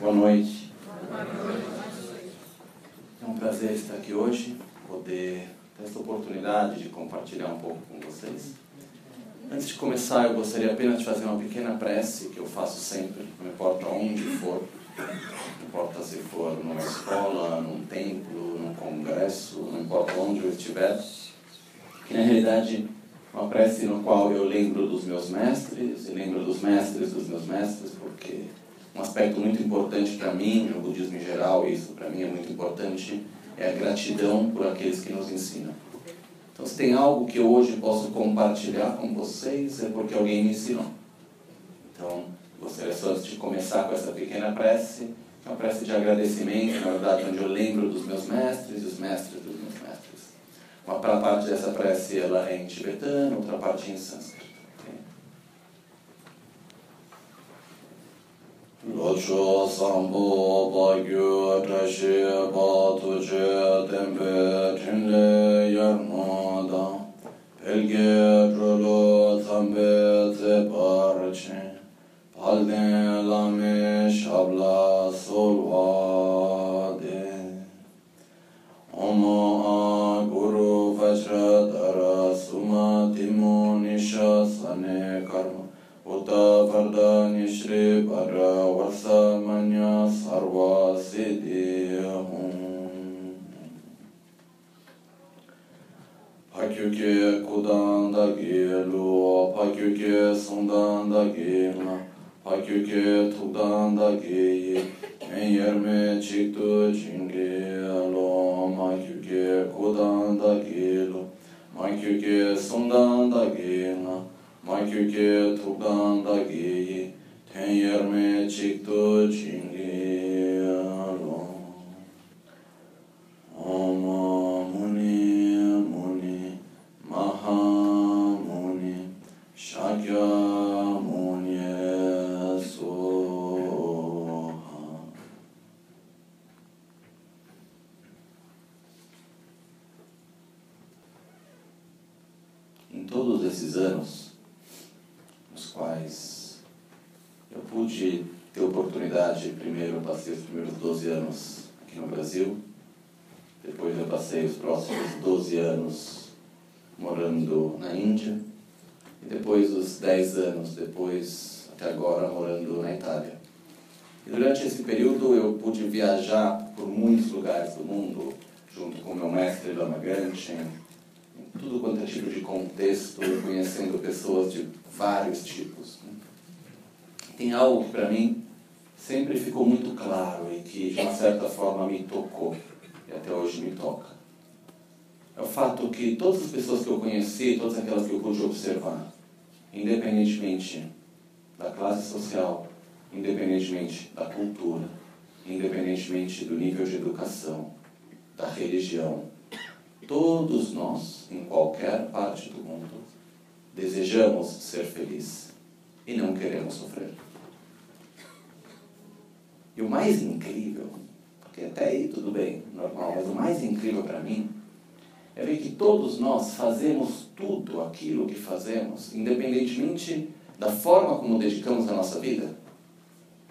Boa noite. É um prazer estar aqui hoje, poder ter essa oportunidade de compartilhar um pouco com vocês. Antes de começar, eu gostaria apenas de fazer uma pequena prece que eu faço sempre, não importa onde for, não importa se for numa escola, num templo, num congresso, não importa onde eu estiver, que na realidade uma prece no qual eu lembro dos meus mestres e lembro dos mestres dos meus mestres, porque um aspecto muito importante para mim, no budismo em geral, e isso para mim é muito importante, é a gratidão por aqueles que nos ensinam. Então, se tem algo que eu hoje posso compartilhar com vocês, é porque alguém me ensinou. Então, gostaria só de começar com essa pequena prece, que é uma prece de agradecimento, na verdade, onde eu lembro dos meus mestres e os mestres dos meus mestres. Uma parte dessa prece ela é em tibetano, outra parte em sânscrito. Locho sambo bagyo tashi batu che tempe trinle yarmada Pelge drolo tambe ze parche Palden lame shabla solvade Omo a guru vajra vajradara suma timo nishasane karma. Uta Karda Nishri Para Varsa Manya Sarva Siddhi Hum Pakyuke Kudandagi Lu Pakyuke Sundandagi Ma Pakyuke Tudandagi Menyerme Chiktu Chingi Lu Makyuke Kudandagi Lu Makyuke Sundandagi Ma 마큐케 토당다게 텐여메 직도 징 12 anos morando na Índia, e depois os 10 anos depois, até agora, morando na Itália. E durante esse período eu pude viajar por muitos lugares do mundo, junto com meu mestre Lama Ganchen, em tudo quanto é tipo de contexto, conhecendo pessoas de vários tipos. Né? Tem algo que para mim sempre ficou muito claro e que de uma certa forma me tocou e até hoje me toca. É o fato que todas as pessoas que eu conheci, todas aquelas que eu pude observar, independentemente da classe social, independentemente da cultura, independentemente do nível de educação, da religião, todos nós, em qualquer parte do mundo, desejamos ser felizes e não queremos sofrer. E o mais incrível, porque até aí tudo bem, normal, mas o mais incrível para mim é ver que todos nós fazemos tudo aquilo que fazemos, independentemente da forma como dedicamos a nossa vida.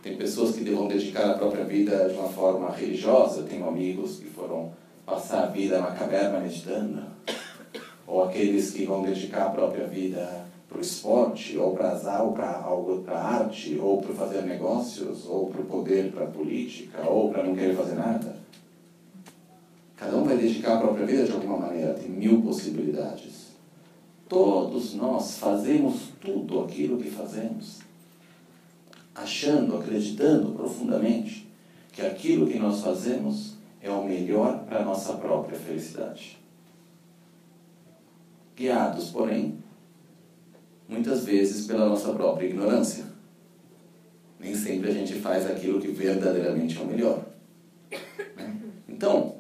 Tem pessoas que vão dedicar a própria vida de uma forma religiosa, tenho amigos que foram passar a vida na caverna meditando, ou aqueles que vão dedicar a própria vida para o esporte, ou para azar, ou para algo para arte, ou para fazer negócios, ou para o poder, para a política, ou para não querer fazer nada. Cada um vai dedicar a própria vida de alguma maneira, tem mil possibilidades. Todos nós fazemos tudo aquilo que fazemos, achando, acreditando profundamente que aquilo que nós fazemos é o melhor para a nossa própria felicidade. Guiados, porém, muitas vezes pela nossa própria ignorância. Nem sempre a gente faz aquilo que verdadeiramente é o melhor. Né? Então,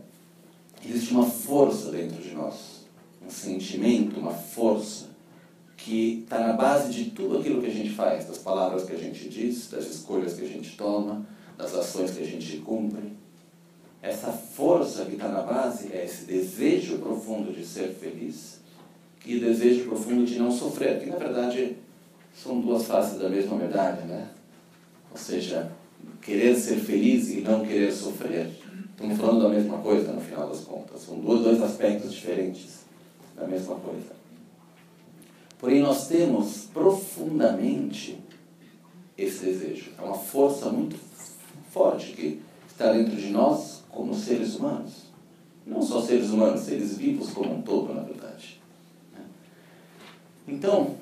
existe uma força dentro de nós, um sentimento, uma força que está na base de tudo aquilo que a gente faz, das palavras que a gente diz, das escolhas que a gente toma, das ações que a gente cumpre. Essa força que está na base é esse desejo profundo de ser feliz e desejo profundo de não sofrer, que na verdade são duas faces da mesma verdade, né? Ou seja, querer ser feliz e não querer sofrer. Estamos falando da mesma coisa no final das contas. São dois, aspectos diferentes da mesma coisa. Porém, nós temos profundamente esse desejo. É uma força muito forte que está dentro de nós como seres humanos. Não só seres humanos, seres vivos como um todo, na verdade. Então,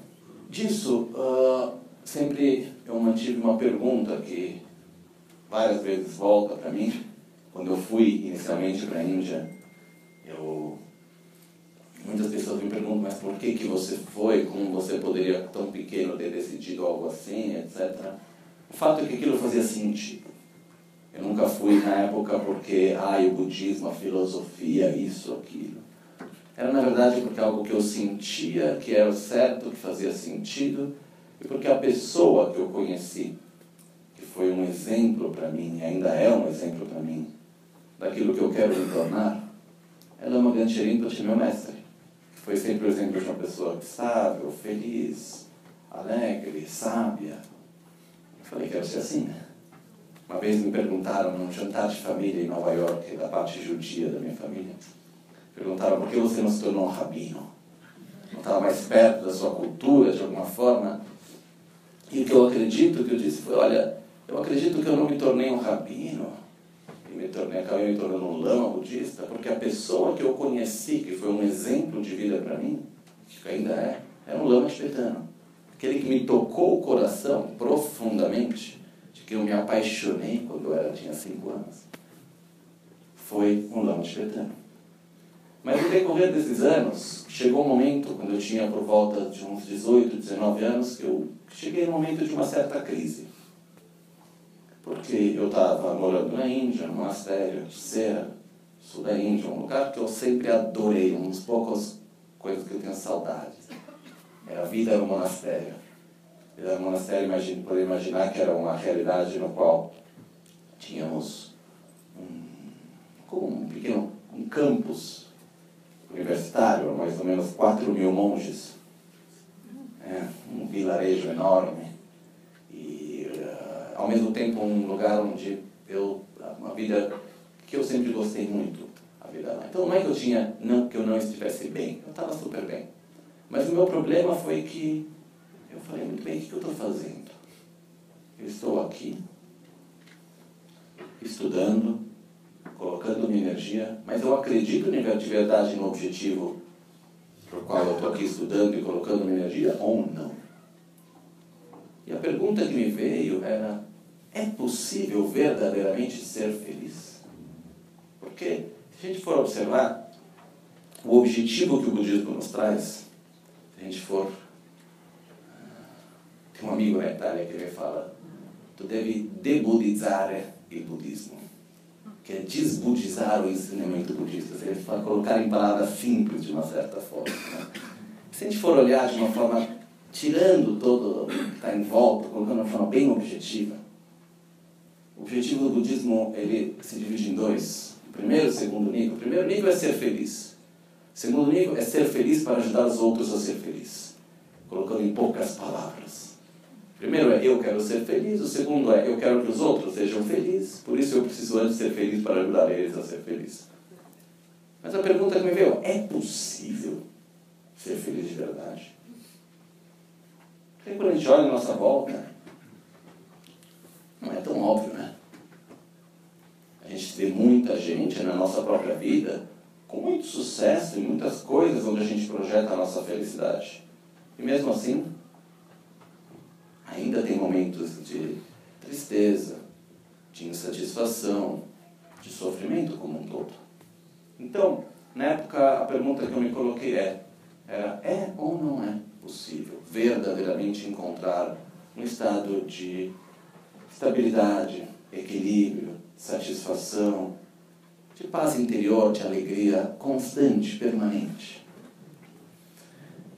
disso, uh, sempre eu mantive uma pergunta que várias vezes volta para mim. Quando eu fui inicialmente para a Índia, eu muitas pessoas me perguntam, mas por que que você foi? Como você poderia tão pequeno ter decidido algo assim, etc. O fato é que aquilo fazia sentido. Eu nunca fui na época porque, ai, o budismo, a filosofia, isso, aquilo. Era na verdade porque algo que eu sentia que era certo, que fazia sentido, e porque a pessoa que eu conheci foi um exemplo para mim, e ainda é um exemplo para mim, daquilo que eu quero me tornar, ela é uma grande Rinpoche, meu mestre. Foi sempre o exemplo de uma pessoa estável, feliz, alegre, sábia. Eu falei, quero ser assim, né? Uma vez me perguntaram num jantar de família em Nova York, da parte judia da minha família, perguntaram por que você não se tornou um rabino? Não estava mais perto da sua cultura, de alguma forma? E o que eu acredito que eu disse foi, olha, eu acredito que eu não me tornei um rabino, me tornei, acabei me tornando um lama budista, porque a pessoa que eu conheci, que foi um exemplo de vida para mim, que ainda é, era um lama tibetano. Aquele que me tocou o coração profundamente, de que eu me apaixonei quando eu era, tinha cinco anos, foi um lama tibetano. Mas no decorrer desses anos, chegou um momento, quando eu tinha por volta de uns 18, 19 anos, que eu cheguei no momento de uma certa crise porque eu estava morando na Índia, no monastério de Cera, sul da Índia, um lugar que eu sempre adorei, uma das poucas coisas que eu tenho saudade. Era a vida no monastério. Era no monastério, imagine, poder imaginar que era uma realidade no qual tínhamos um, um pequeno um campus universitário, mais ou menos 4 mil monges, é, um vilarejo enorme ao mesmo tempo um lugar onde eu uma vida que eu sempre gostei muito a vida lá. Então não é que eu tinha não que eu não estivesse bem eu estava super bem. Mas o meu problema foi que eu falei muito bem o que eu estou fazendo? Eu estou aqui estudando colocando minha energia mas eu acredito de verdade no objetivo por qual eu estou aqui estudando e colocando minha energia ou não e a pergunta que me veio era é possível verdadeiramente ser feliz? Porque, se a gente for observar, o objetivo que o budismo nos traz, se a gente for. Tem um amigo na Itália que ele fala: tu deve debudizar o budismo, que é desbudizar o ensinamento budista, ele fala colocar em palavras simples de uma certa forma. Né? Se a gente for olhar de uma forma, tirando todo o que está em volta, colocando de uma forma bem objetiva, o objetivo do budismo ele se divide em dois. O primeiro e o segundo nível. O primeiro nível é ser feliz. O segundo nível é ser feliz para ajudar os outros a ser feliz. Colocando em poucas palavras. O primeiro é eu quero ser feliz. O segundo é eu quero que os outros sejam felizes. Por isso eu preciso antes ser feliz para ajudar eles a ser felizes. Mas a pergunta que me veio é possível ser feliz de verdade? Porque quando a gente olha a nossa volta, não é tão óbvio, né? A gente vê muita gente na nossa própria vida com muito sucesso em muitas coisas onde a gente projeta a nossa felicidade. E mesmo assim, ainda tem momentos de tristeza, de insatisfação, de sofrimento como um todo. Então, na época, a pergunta que eu me coloquei é: era, é ou não é possível verdadeiramente encontrar um estado de estabilidade, equilíbrio, satisfação, de paz interior, de alegria constante, permanente.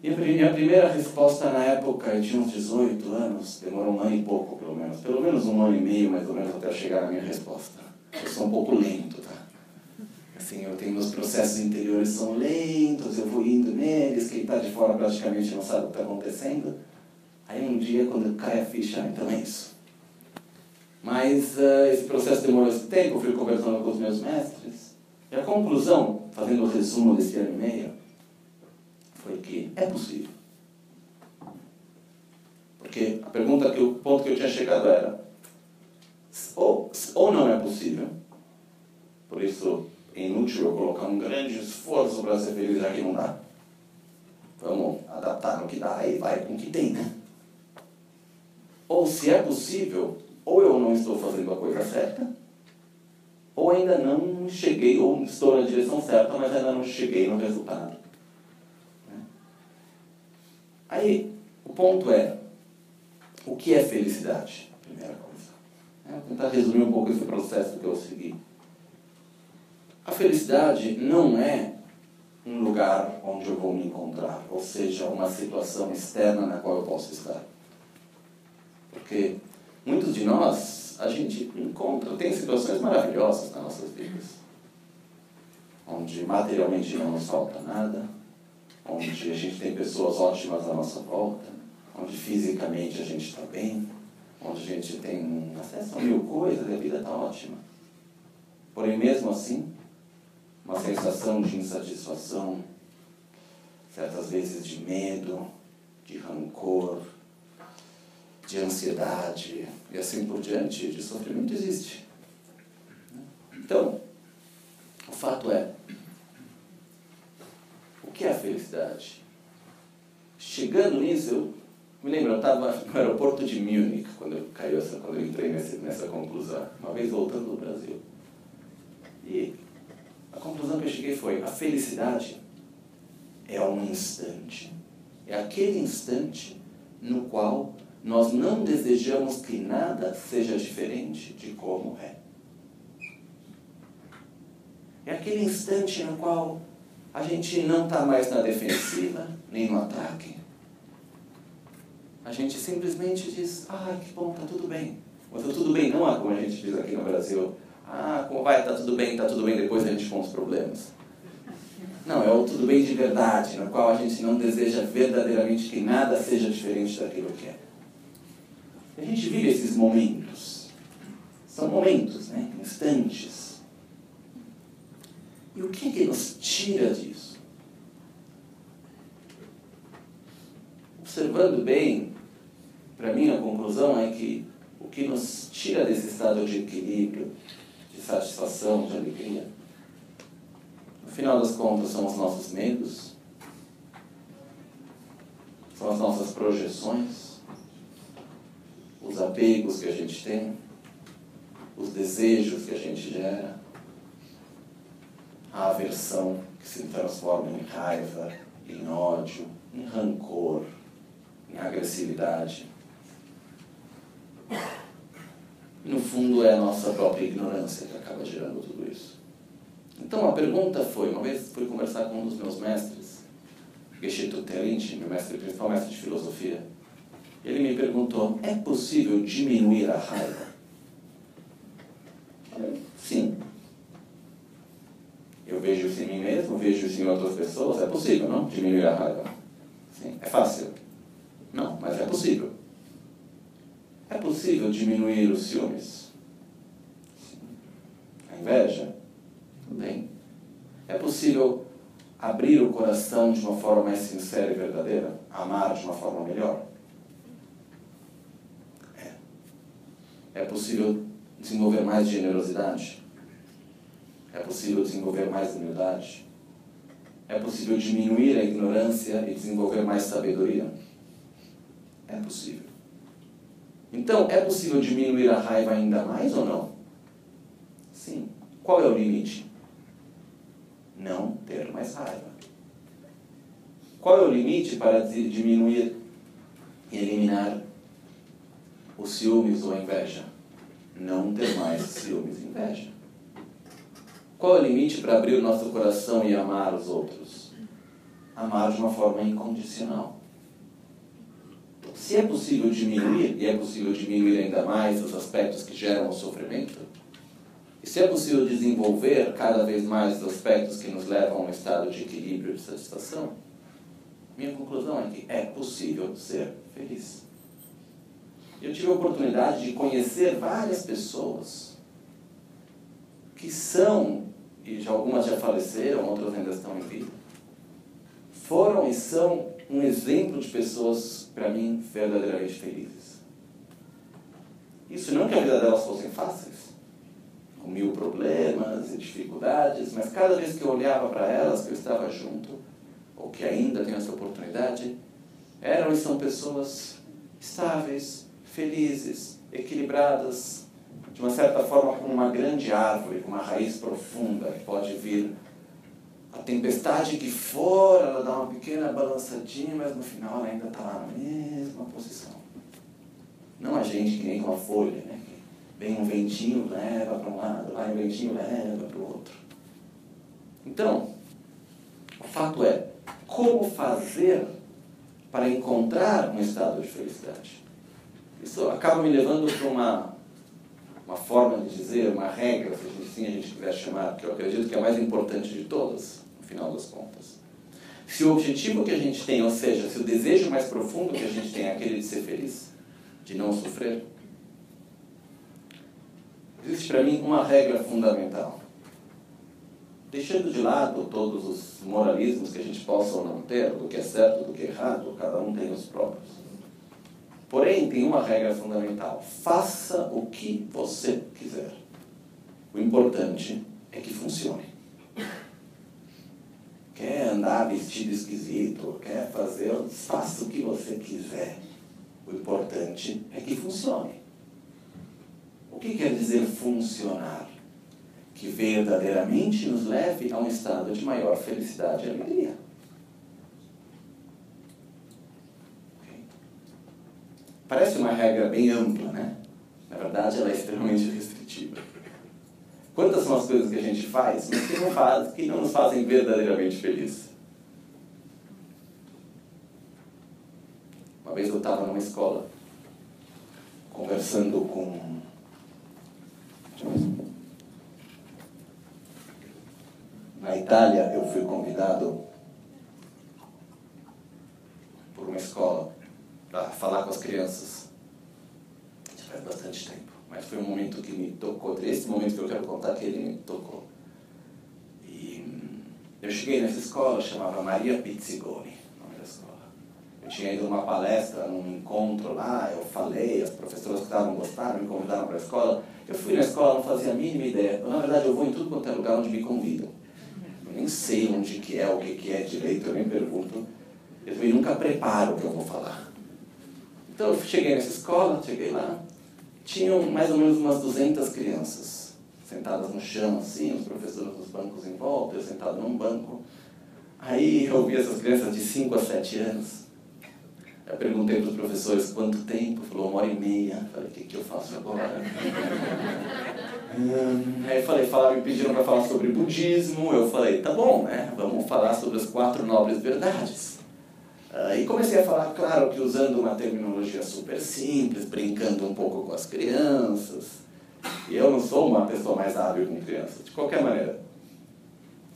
E a primeira resposta na época, eu tinha uns 18 anos, demorou um ano e pouco pelo menos, pelo menos um ano e meio mais ou menos até chegar na minha resposta. Eu sou um pouco lento, tá? Assim, eu tenho meus processos interiores são lentos, eu vou indo neles, quem está de fora praticamente não sabe o que está acontecendo. Aí um dia, quando cai a ficha, então é isso Mas uh, esse processo demorou esse tempo, eu fui conversando com os meus mestres. E a conclusão, fazendo o resumo desse ano e meio, foi que é possível. Porque a pergunta que o ponto que eu tinha chegado era ou, ou não é possível, por isso é inútil eu colocar um grande esforço para ser feliz já que não dá. Vamos adaptar no que dá e vai com o que tem, né? Ou se é possível, ou eu não estou fazendo a coisa certa, ou ainda não cheguei, ou estou na direção certa, mas ainda não cheguei no resultado. Né? Aí, o ponto é, o que é felicidade? Primeira coisa. É, vou tentar resumir um pouco esse processo que eu segui. A felicidade não é um lugar onde eu vou me encontrar, ou seja, uma situação externa na qual eu posso estar. Porque muitos de nós, a gente encontra, tem situações maravilhosas nas nossas vidas, onde materialmente não nos falta nada, onde a gente tem pessoas ótimas à nossa volta, onde fisicamente a gente está bem, onde a gente tem acesso a mil coisas e a vida está ótima. Porém, mesmo assim, uma sensação de insatisfação, certas vezes de medo, de rancor, de ansiedade e assim por diante, de sofrimento existe. Então, o fato é, o que é a felicidade? Chegando nisso, eu me lembro, eu estava no aeroporto de Munich, quando eu, caiu essa, quando eu entrei nessa, nessa conclusão, uma vez voltando do Brasil. E a conclusão que eu cheguei foi: a felicidade é um instante. É aquele instante no qual nós não desejamos que nada seja diferente de como é. É aquele instante no qual a gente não está mais na defensiva, nem no ataque. A gente simplesmente diz, ah, que bom, tá tudo bem. Mas o tudo bem não é como a gente diz aqui no Brasil, ah, como vai? Tá tudo bem, tá tudo bem, depois a gente com os problemas. Não, é o tudo bem de verdade, no qual a gente não deseja verdadeiramente que nada seja diferente daquilo que é. A gente vive esses momentos. São momentos, né? instantes. E o que, que nos tira disso? Observando bem, para mim a conclusão é que o que nos tira desse estado de equilíbrio, satisfação, de alegria. No final das contas, são os nossos medos, são as nossas projeções, os apegos que a gente tem, os desejos que a gente gera, a aversão que se transforma em raiva, em ódio, em rancor, em agressividade. E no fundo é a nossa própria ignorância que acaba gerando tudo isso. Então a pergunta foi, uma vez fui conversar com um dos meus mestres, Geshe Telinchi, meu mestre principal mestre de filosofia, ele me perguntou, é possível diminuir a raiva? Sim. Eu vejo isso em mim mesmo, vejo isso em outras pessoas, é possível, não? Diminuir a raiva. Sim. É fácil? Não, mas é possível. É possível diminuir os ciúmes? A inveja? Também. É possível abrir o coração de uma forma mais sincera e verdadeira? Amar de uma forma melhor? É. É possível desenvolver mais generosidade? É possível desenvolver mais humildade? É possível diminuir a ignorância e desenvolver mais sabedoria? É possível. Então, é possível diminuir a raiva ainda mais ou não? Sim. Qual é o limite? Não ter mais raiva. Qual é o limite para diminuir e eliminar os ciúmes ou a inveja? Não ter mais ciúmes e inveja. Qual é o limite para abrir o nosso coração e amar os outros? Amar de uma forma incondicional. Se é possível diminuir, e é possível diminuir ainda mais os aspectos que geram o sofrimento, e se é possível desenvolver cada vez mais os aspectos que nos levam a um estado de equilíbrio e satisfação, minha conclusão é que é possível ser feliz. Eu tive a oportunidade de conhecer várias pessoas que são, e já algumas já faleceram, outras ainda estão em vida, foram e são um exemplo de pessoas, para mim, verdadeiramente felizes. Isso não que a vida delas fossem fáceis, com mil problemas e dificuldades, mas cada vez que eu olhava para elas, que eu estava junto, ou que ainda tenho essa oportunidade, eram e são pessoas estáveis, felizes, equilibradas, de uma certa forma como uma grande árvore, com uma raiz profunda que pode vir a tempestade que for, ela dá uma pequena balançadinha, mas no final ela ainda está na mesma posição. Não a gente que nem com a folha, né? Vem um ventinho, leva para um lado, vai um ventinho, leva para o outro. Então, o fato é, como fazer para encontrar um estado de felicidade? Isso acaba me levando para uma, uma forma de dizer, uma regra, se assim a gente quiser chamar, que eu acredito que é a mais importante de todas, no final das contas. Se o objetivo que a gente tem, ou seja, se o desejo mais profundo que a gente tem é aquele de ser feliz, de não sofrer, existe para mim uma regra fundamental. Deixando de lado todos os moralismos que a gente possa ou não ter, do que é certo, do que é errado, cada um tem os próprios. Porém, tem uma regra fundamental: faça o que você quiser. O importante é que funcione. Quer andar vestido esquisito, quer fazer, faça o que você quiser. O importante é que funcione. O que quer dizer funcionar? Que verdadeiramente nos leve a um estado de maior felicidade e alegria. Parece uma regra bem ampla, né? Na verdade, ela é extremamente restritiva. Quantas são as coisas que a gente faz, mas que não, faz, que não nos fazem verdadeiramente felizes? Uma vez eu estava numa escola, conversando com na Itália, eu fui convidado por uma escola falar com as crianças. Já faz bastante tempo, mas foi um momento que me tocou. Esse momento que eu quero contar que ele me tocou. E hum, eu cheguei nessa escola, chamava Maria Pizzigoni, nome da escola. Eu tinha ido numa palestra, num encontro lá, eu falei, as professoras que estavam gostaram, me convidaram para a escola. Eu fui na escola, não fazia a mínima ideia. Na verdade, eu vou em tudo quanto é lugar onde me convidam. Eu nem sei onde que é, o que, que é direito, eu nem pergunto. Eu nunca preparo o que eu vou falar. Então eu cheguei nessa escola, cheguei lá, tinham mais ou menos umas 200 crianças sentadas no chão, assim, os professores nos bancos em volta, eu sentado num banco. Aí eu vi essas crianças de 5 a 7 anos. Eu perguntei para os professores quanto tempo, falou uma hora e meia. Falei, o que, que eu faço agora? hum, aí falei, falaram, me pediram para falar sobre budismo. Eu falei, tá bom, né? Vamos falar sobre as quatro nobres verdades. Uh, e comecei a falar, claro que usando uma terminologia super simples, brincando um pouco com as crianças. E eu não sou uma pessoa mais hábil com crianças, de qualquer maneira.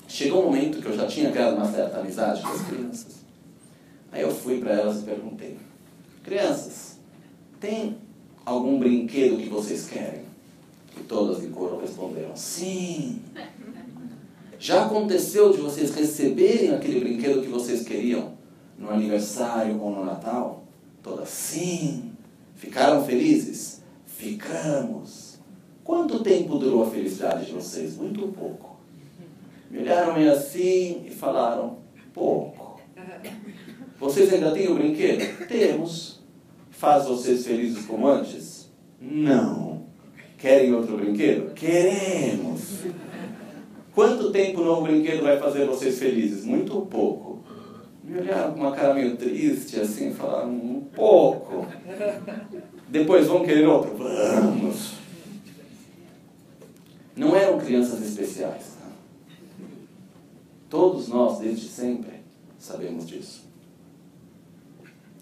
Chegou um momento que eu já tinha criado uma certa amizade com as crianças. Aí eu fui para elas e perguntei: Crianças, tem algum brinquedo que vocês querem? E todas de coro responderam: Sim. Já aconteceu de vocês receberem aquele brinquedo que vocês queriam? No aniversário ou no Natal? Todas sim. Ficaram felizes? Ficamos. Quanto tempo durou a felicidade de vocês? Muito pouco. Me olharam meio assim e falaram: pouco. Vocês ainda têm o brinquedo? Temos. Faz vocês felizes como antes? Não. Querem outro brinquedo? Queremos. Quanto tempo o novo brinquedo vai fazer vocês felizes? Muito pouco me olharam com uma cara meio triste, assim, falaram um pouco. Depois vão querer outro? Vamos. Não eram crianças especiais. Tá? Todos nós, desde sempre, sabemos disso.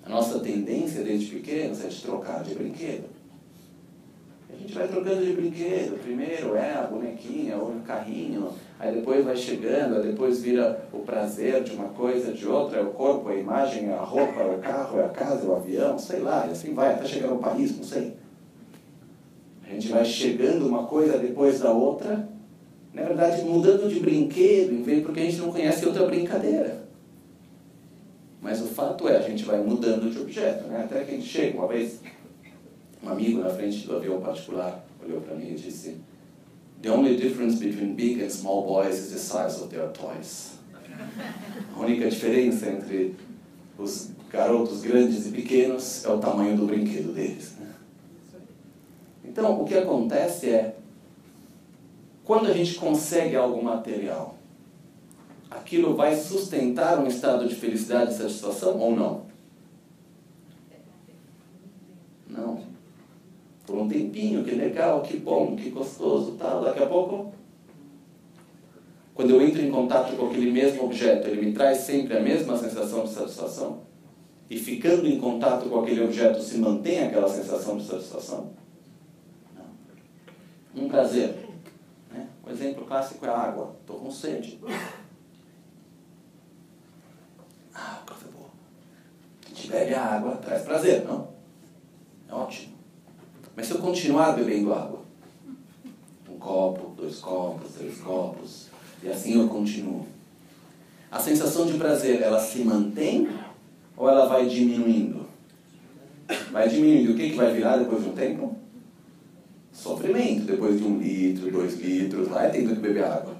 A nossa tendência desde pequenos é de trocar de brinquedo. A gente vai trocando de brinquedo. Primeiro é a bonequinha ou o carrinho, aí depois vai chegando, aí depois vira o prazer de uma coisa, de outra, é o corpo, é a imagem, é a roupa, é o carro, é a casa, é o avião, sei lá, e assim vai, até chegar no país, não sei. A gente vai chegando uma coisa depois da outra, na verdade mudando de brinquedo, porque a gente não conhece outra brincadeira. Mas o fato é, a gente vai mudando de objeto, né? até que a gente chega uma vez um amigo na frente do avião particular olhou para mim e disse: The only difference between big and small boys is the size of their toys. A única diferença entre os garotos grandes e pequenos é o tamanho do brinquedo deles. Né? Então, o que acontece é, quando a gente consegue algo material, aquilo vai sustentar um estado de felicidade e satisfação ou não? Não por um tempinho, que legal, que bom, que gostoso, tal. Daqui a pouco, quando eu entro em contato com aquele mesmo objeto, ele me traz sempre a mesma sensação de satisfação. E ficando em contato com aquele objeto, se mantém aquela sensação de satisfação? Não. Um prazer. Né? Um exemplo clássico é a água. Estou com sede. Ah, café boa. A gente bebe a água, traz prazer, não? É ótimo. Mas se eu continuar bebendo água, um copo, dois copos, três copos, e assim eu continuo, a sensação de prazer, ela se mantém ou ela vai diminuindo? Vai diminuindo. O que, que vai virar depois de um tempo? Sofrimento. Depois de um litro, dois litros, é tendo que beber água.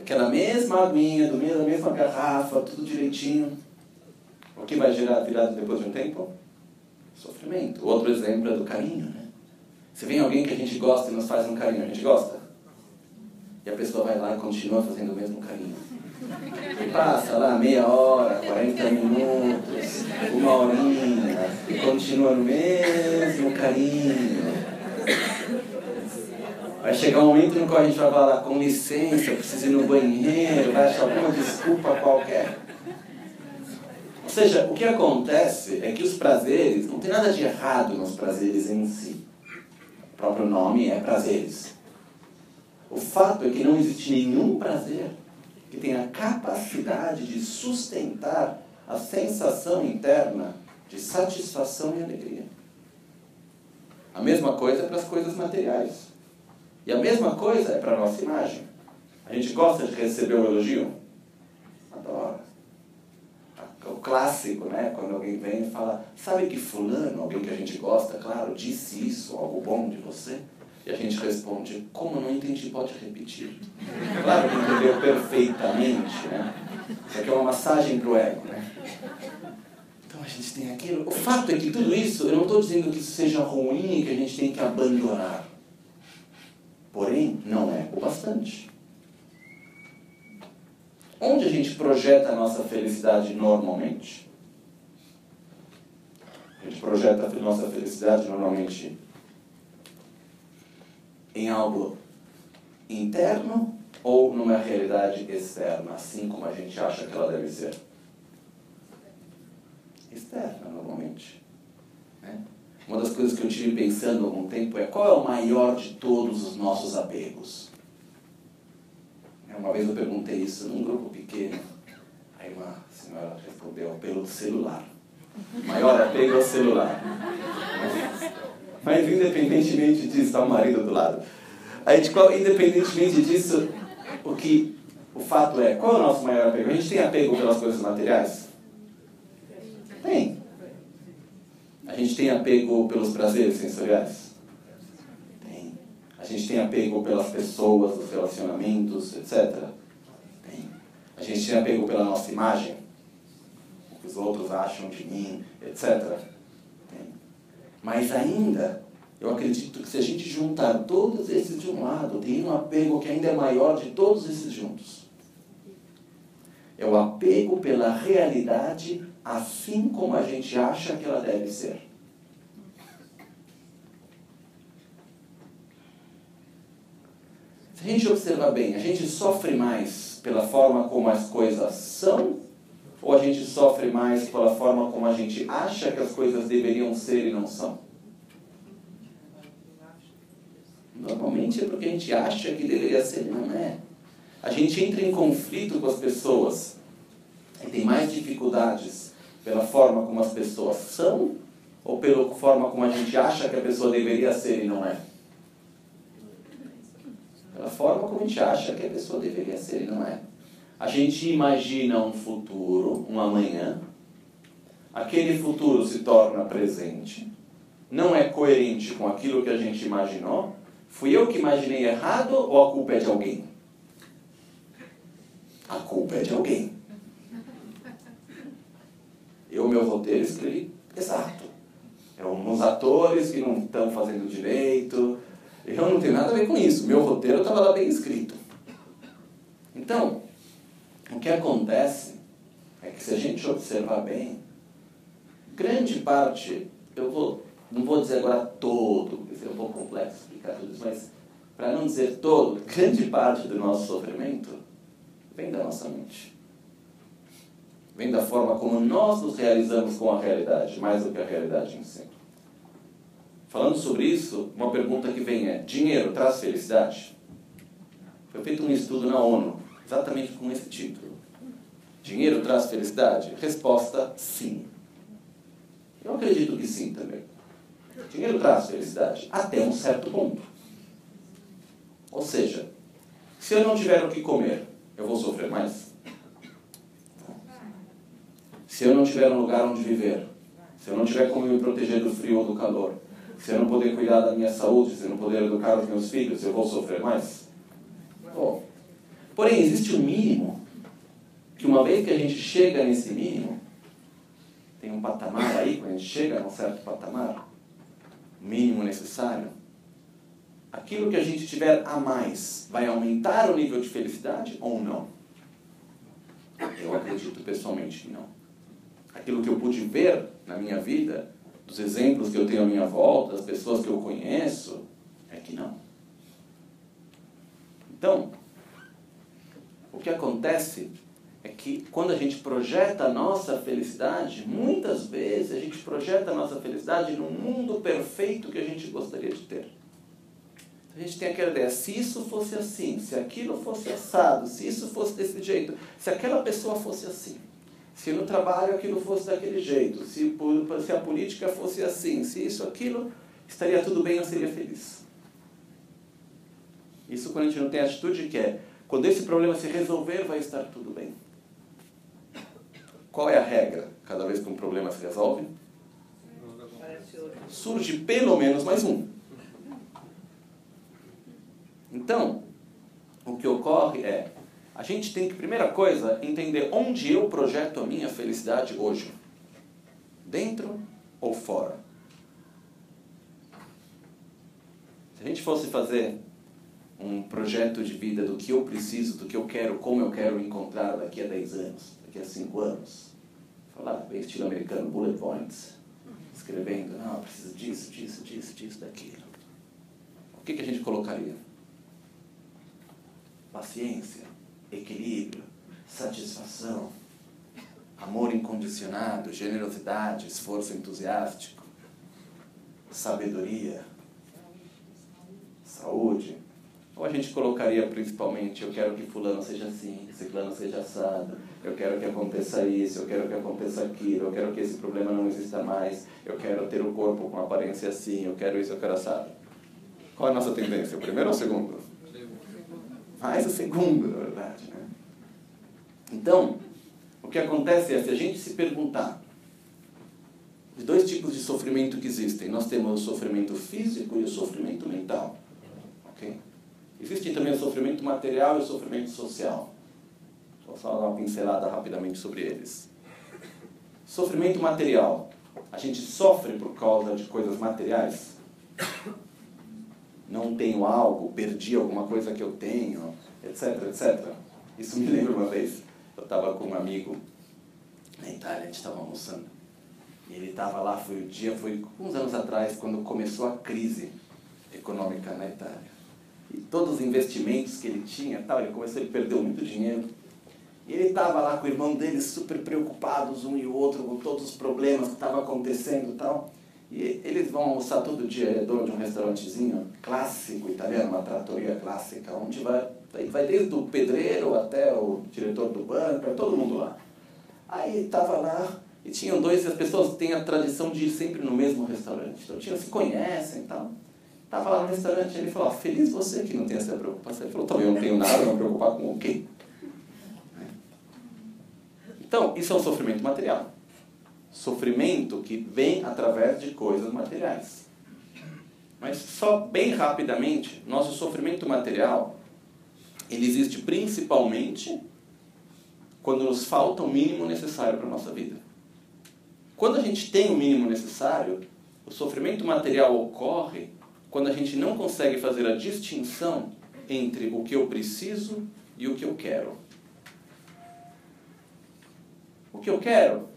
Aquela mesma aguinha, mesmo, mesma garrafa, tudo direitinho. O que vai gerar virado depois de um tempo? Sofrimento. Outro exemplo é do carinho. Né? Se vem alguém que a gente gosta e nos faz um carinho, a gente gosta? E a pessoa vai lá e continua fazendo o mesmo carinho. E passa lá meia hora, 40 minutos, uma horinha, e continua no mesmo carinho. Vai chegar um momento no qual a gente vai falar, com licença, eu preciso ir no banheiro, vai achar alguma desculpa qualquer seja, o que acontece é que os prazeres, não tem nada de errado nos prazeres em si. O próprio nome é prazeres. O fato é que não existe nenhum prazer que tenha a capacidade de sustentar a sensação interna de satisfação e alegria. A mesma coisa é para as coisas materiais. E a mesma coisa é para a nossa imagem. A gente gosta de receber um elogio? Adora o clássico, né? Quando alguém vem e fala, sabe que fulano, alguém que a gente gosta, claro, disse isso, algo bom de você? E a gente responde, como não entendi, pode repetir. Claro que entendeu perfeitamente, né? Isso aqui é uma massagem para o ego, né? Então a gente tem aquilo. O fato é que tudo isso, eu não estou dizendo que isso seja ruim e que a gente tem que abandonar. Porém, não é o bastante. Onde a gente projeta a nossa felicidade normalmente? A gente projeta a nossa felicidade normalmente em algo interno ou numa realidade externa, assim como a gente acha que ela deve ser? Externa, normalmente. Né? Uma das coisas que eu tive pensando há algum tempo é qual é o maior de todos os nossos apegos? Uma vez eu perguntei isso num grupo pequeno. Aí uma senhora respondeu, pelo celular. Maior apego ao celular. Mas independentemente disso, está o marido do lado. Aí, de qual, independentemente disso, o que o fato é, qual é o nosso maior apego? A gente tem apego pelas coisas materiais? Tem. A gente tem apego pelos prazeres sensoriais? A gente tem apego pelas pessoas, os relacionamentos, etc. Tem. A gente tem apego pela nossa imagem, o que os outros acham de mim, etc. Tem. Mas ainda, eu acredito que se a gente juntar todos esses de um lado, tem um apego que ainda é maior de todos esses juntos. É o apego pela realidade assim como a gente acha que ela deve ser. A gente observar bem, a gente sofre mais pela forma como as coisas são ou a gente sofre mais pela forma como a gente acha que as coisas deveriam ser e não são? Normalmente é porque a gente acha que deveria ser e não é. A gente entra em conflito com as pessoas e tem mais dificuldades pela forma como as pessoas são ou pela forma como a gente acha que a pessoa deveria ser e não é? Pela forma como a gente acha que a pessoa deveria ser e não é. A gente imagina um futuro, um amanhã, aquele futuro se torna presente, não é coerente com aquilo que a gente imaginou, fui eu que imaginei errado ou a culpa é de alguém? A culpa é de alguém. Eu, meu roteiro, escrevi exato. É uns atores que não estão fazendo direito. Eu não tenho nada a ver com isso. Meu roteiro estava lá bem escrito. Então, o que acontece é que se a gente observar bem, grande parte, eu vou, não vou dizer agora todo, porque seria um pouco complexo explicar tudo isso, mas para não dizer todo, grande parte do nosso sofrimento vem da nossa mente. Vem da forma como nós nos realizamos com a realidade, mais do que a realidade em si. Falando sobre isso, uma pergunta que vem é: dinheiro traz felicidade? Foi feito um estudo na ONU, exatamente com esse título. Dinheiro traz felicidade? Resposta: sim. Eu acredito que sim também. Dinheiro traz felicidade até um certo ponto. Ou seja, se eu não tiver o que comer, eu vou sofrer mais? Se eu não tiver um lugar onde viver, se eu não tiver como me proteger do frio ou do calor, se eu não poder cuidar da minha saúde, se eu não poder educar os meus filhos, eu vou sofrer mais? Bom, porém, existe um mínimo que uma vez que a gente chega nesse mínimo, tem um patamar aí, quando a gente chega a um certo patamar, mínimo necessário, aquilo que a gente tiver a mais vai aumentar o nível de felicidade ou não? Eu acredito pessoalmente que não. Aquilo que eu pude ver na minha vida, dos exemplos que eu tenho à minha volta, das pessoas que eu conheço, é que não. Então, o que acontece é que quando a gente projeta a nossa felicidade, muitas vezes a gente projeta a nossa felicidade num mundo perfeito que a gente gostaria de ter. A gente tem aquela ideia, se isso fosse assim, se aquilo fosse assado, se isso fosse desse jeito, se aquela pessoa fosse assim, se no trabalho aquilo fosse daquele jeito, se, se a política fosse assim, se isso, aquilo, estaria tudo bem, eu seria feliz. Isso quando a gente não tem a atitude que é, quando esse problema se resolver, vai estar tudo bem. Qual é a regra? Cada vez que um problema se resolve, surge pelo menos mais um. Então, o que ocorre é, a gente tem que, primeira coisa, entender onde eu projeto a minha felicidade hoje. Dentro ou fora? Se a gente fosse fazer um projeto de vida do que eu preciso, do que eu quero, como eu quero encontrar daqui a 10 anos, daqui a 5 anos, falar bem estilo americano, bullet points, escrevendo, não, eu preciso disso, disso, disso, disso, daquilo. O que, que a gente colocaria? Paciência, equilíbrio, satisfação, amor incondicionado, generosidade, esforço entusiástico, sabedoria, saúde. Ou a gente colocaria principalmente, eu quero que fulano seja assim, que ciclano seja assado, eu quero que aconteça isso, eu quero que aconteça aquilo, eu quero que esse problema não exista mais, eu quero ter o corpo com aparência assim, eu quero isso, eu quero assado. Qual é a nossa tendência, o primeiro ou o segundo? Mais o segundo, na verdade. Né? Então, o que acontece é, se a gente se perguntar, de dois tipos de sofrimento que existem, nós temos o sofrimento físico e o sofrimento mental. ok? Existe também o sofrimento material e o sofrimento social. Vou só dar uma pincelada rapidamente sobre eles. Sofrimento material. A gente sofre por causa de coisas materiais. Não tenho algo, perdi alguma coisa que eu tenho, etc, etc. Isso me lembra uma vez, eu estava com um amigo na Itália, a gente estava almoçando. E ele estava lá, foi o dia, foi uns anos atrás, quando começou a crise econômica na Itália. E todos os investimentos que ele tinha, tal, ele começou, ele perdeu muito dinheiro. E ele estava lá com o irmão dele, super preocupados, um e o outro, com todos os problemas que estavam acontecendo e tal. E eles vão almoçar todo dia, ele é dono de um restaurantezinho clássico italiano, uma tratoria clássica, onde vai, vai desde o pedreiro até o diretor do banco, é todo mundo lá. Aí estava lá e tinham dois, as pessoas têm a tradição de ir sempre no mesmo restaurante. Então tinham, se conhecem e tal. Estava lá no restaurante, ele falou, feliz você que não tem essa preocupação. Ele falou, também eu não tenho nada, não me preocupar com o quê? Então, isso é um sofrimento material. Sofrimento que vem através de coisas materiais. Mas só bem rapidamente, nosso sofrimento material, ele existe principalmente quando nos falta o mínimo necessário para a nossa vida. Quando a gente tem o mínimo necessário, o sofrimento material ocorre quando a gente não consegue fazer a distinção entre o que eu preciso e o que eu quero. O que eu quero?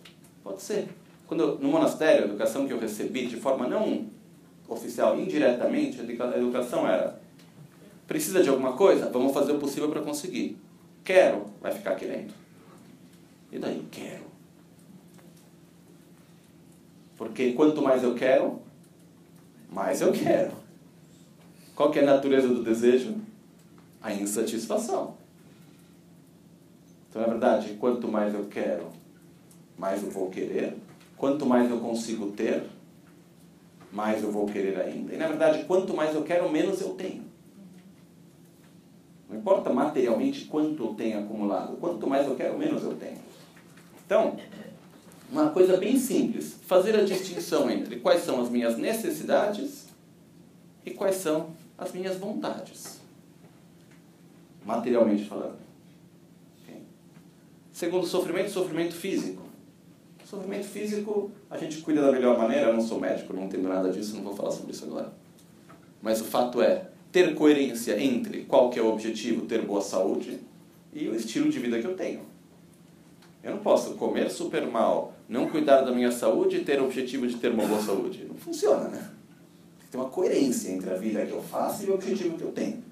Pode ser. Quando no monastério, a educação que eu recebi de forma não oficial, indiretamente, a educação era: precisa de alguma coisa? Vamos fazer o possível para conseguir. Quero, vai ficar querendo. E daí? Quero. Porque quanto mais eu quero, mais eu quero. Qual que é a natureza do desejo? A insatisfação. Então, na verdade, quanto mais eu quero, mais eu vou querer. Quanto mais eu consigo ter, mais eu vou querer ainda. E, na verdade, quanto mais eu quero, menos eu tenho. Não importa materialmente quanto eu tenho acumulado. Quanto mais eu quero, menos eu tenho. Então, uma coisa bem simples. Fazer a distinção entre quais são as minhas necessidades e quais são as minhas vontades, materialmente falando. Okay? Segundo, sofrimento, sofrimento físico. Sofrimento físico, a gente cuida da melhor maneira. Eu não sou médico, não entendo nada disso, não vou falar sobre isso agora. Mas o fato é ter coerência entre qual que é o objetivo, ter boa saúde, e o estilo de vida que eu tenho. Eu não posso comer super mal, não cuidar da minha saúde e ter o objetivo de ter uma boa saúde. Não funciona, né? Tem uma coerência entre a vida que eu faço e o objetivo que eu tenho.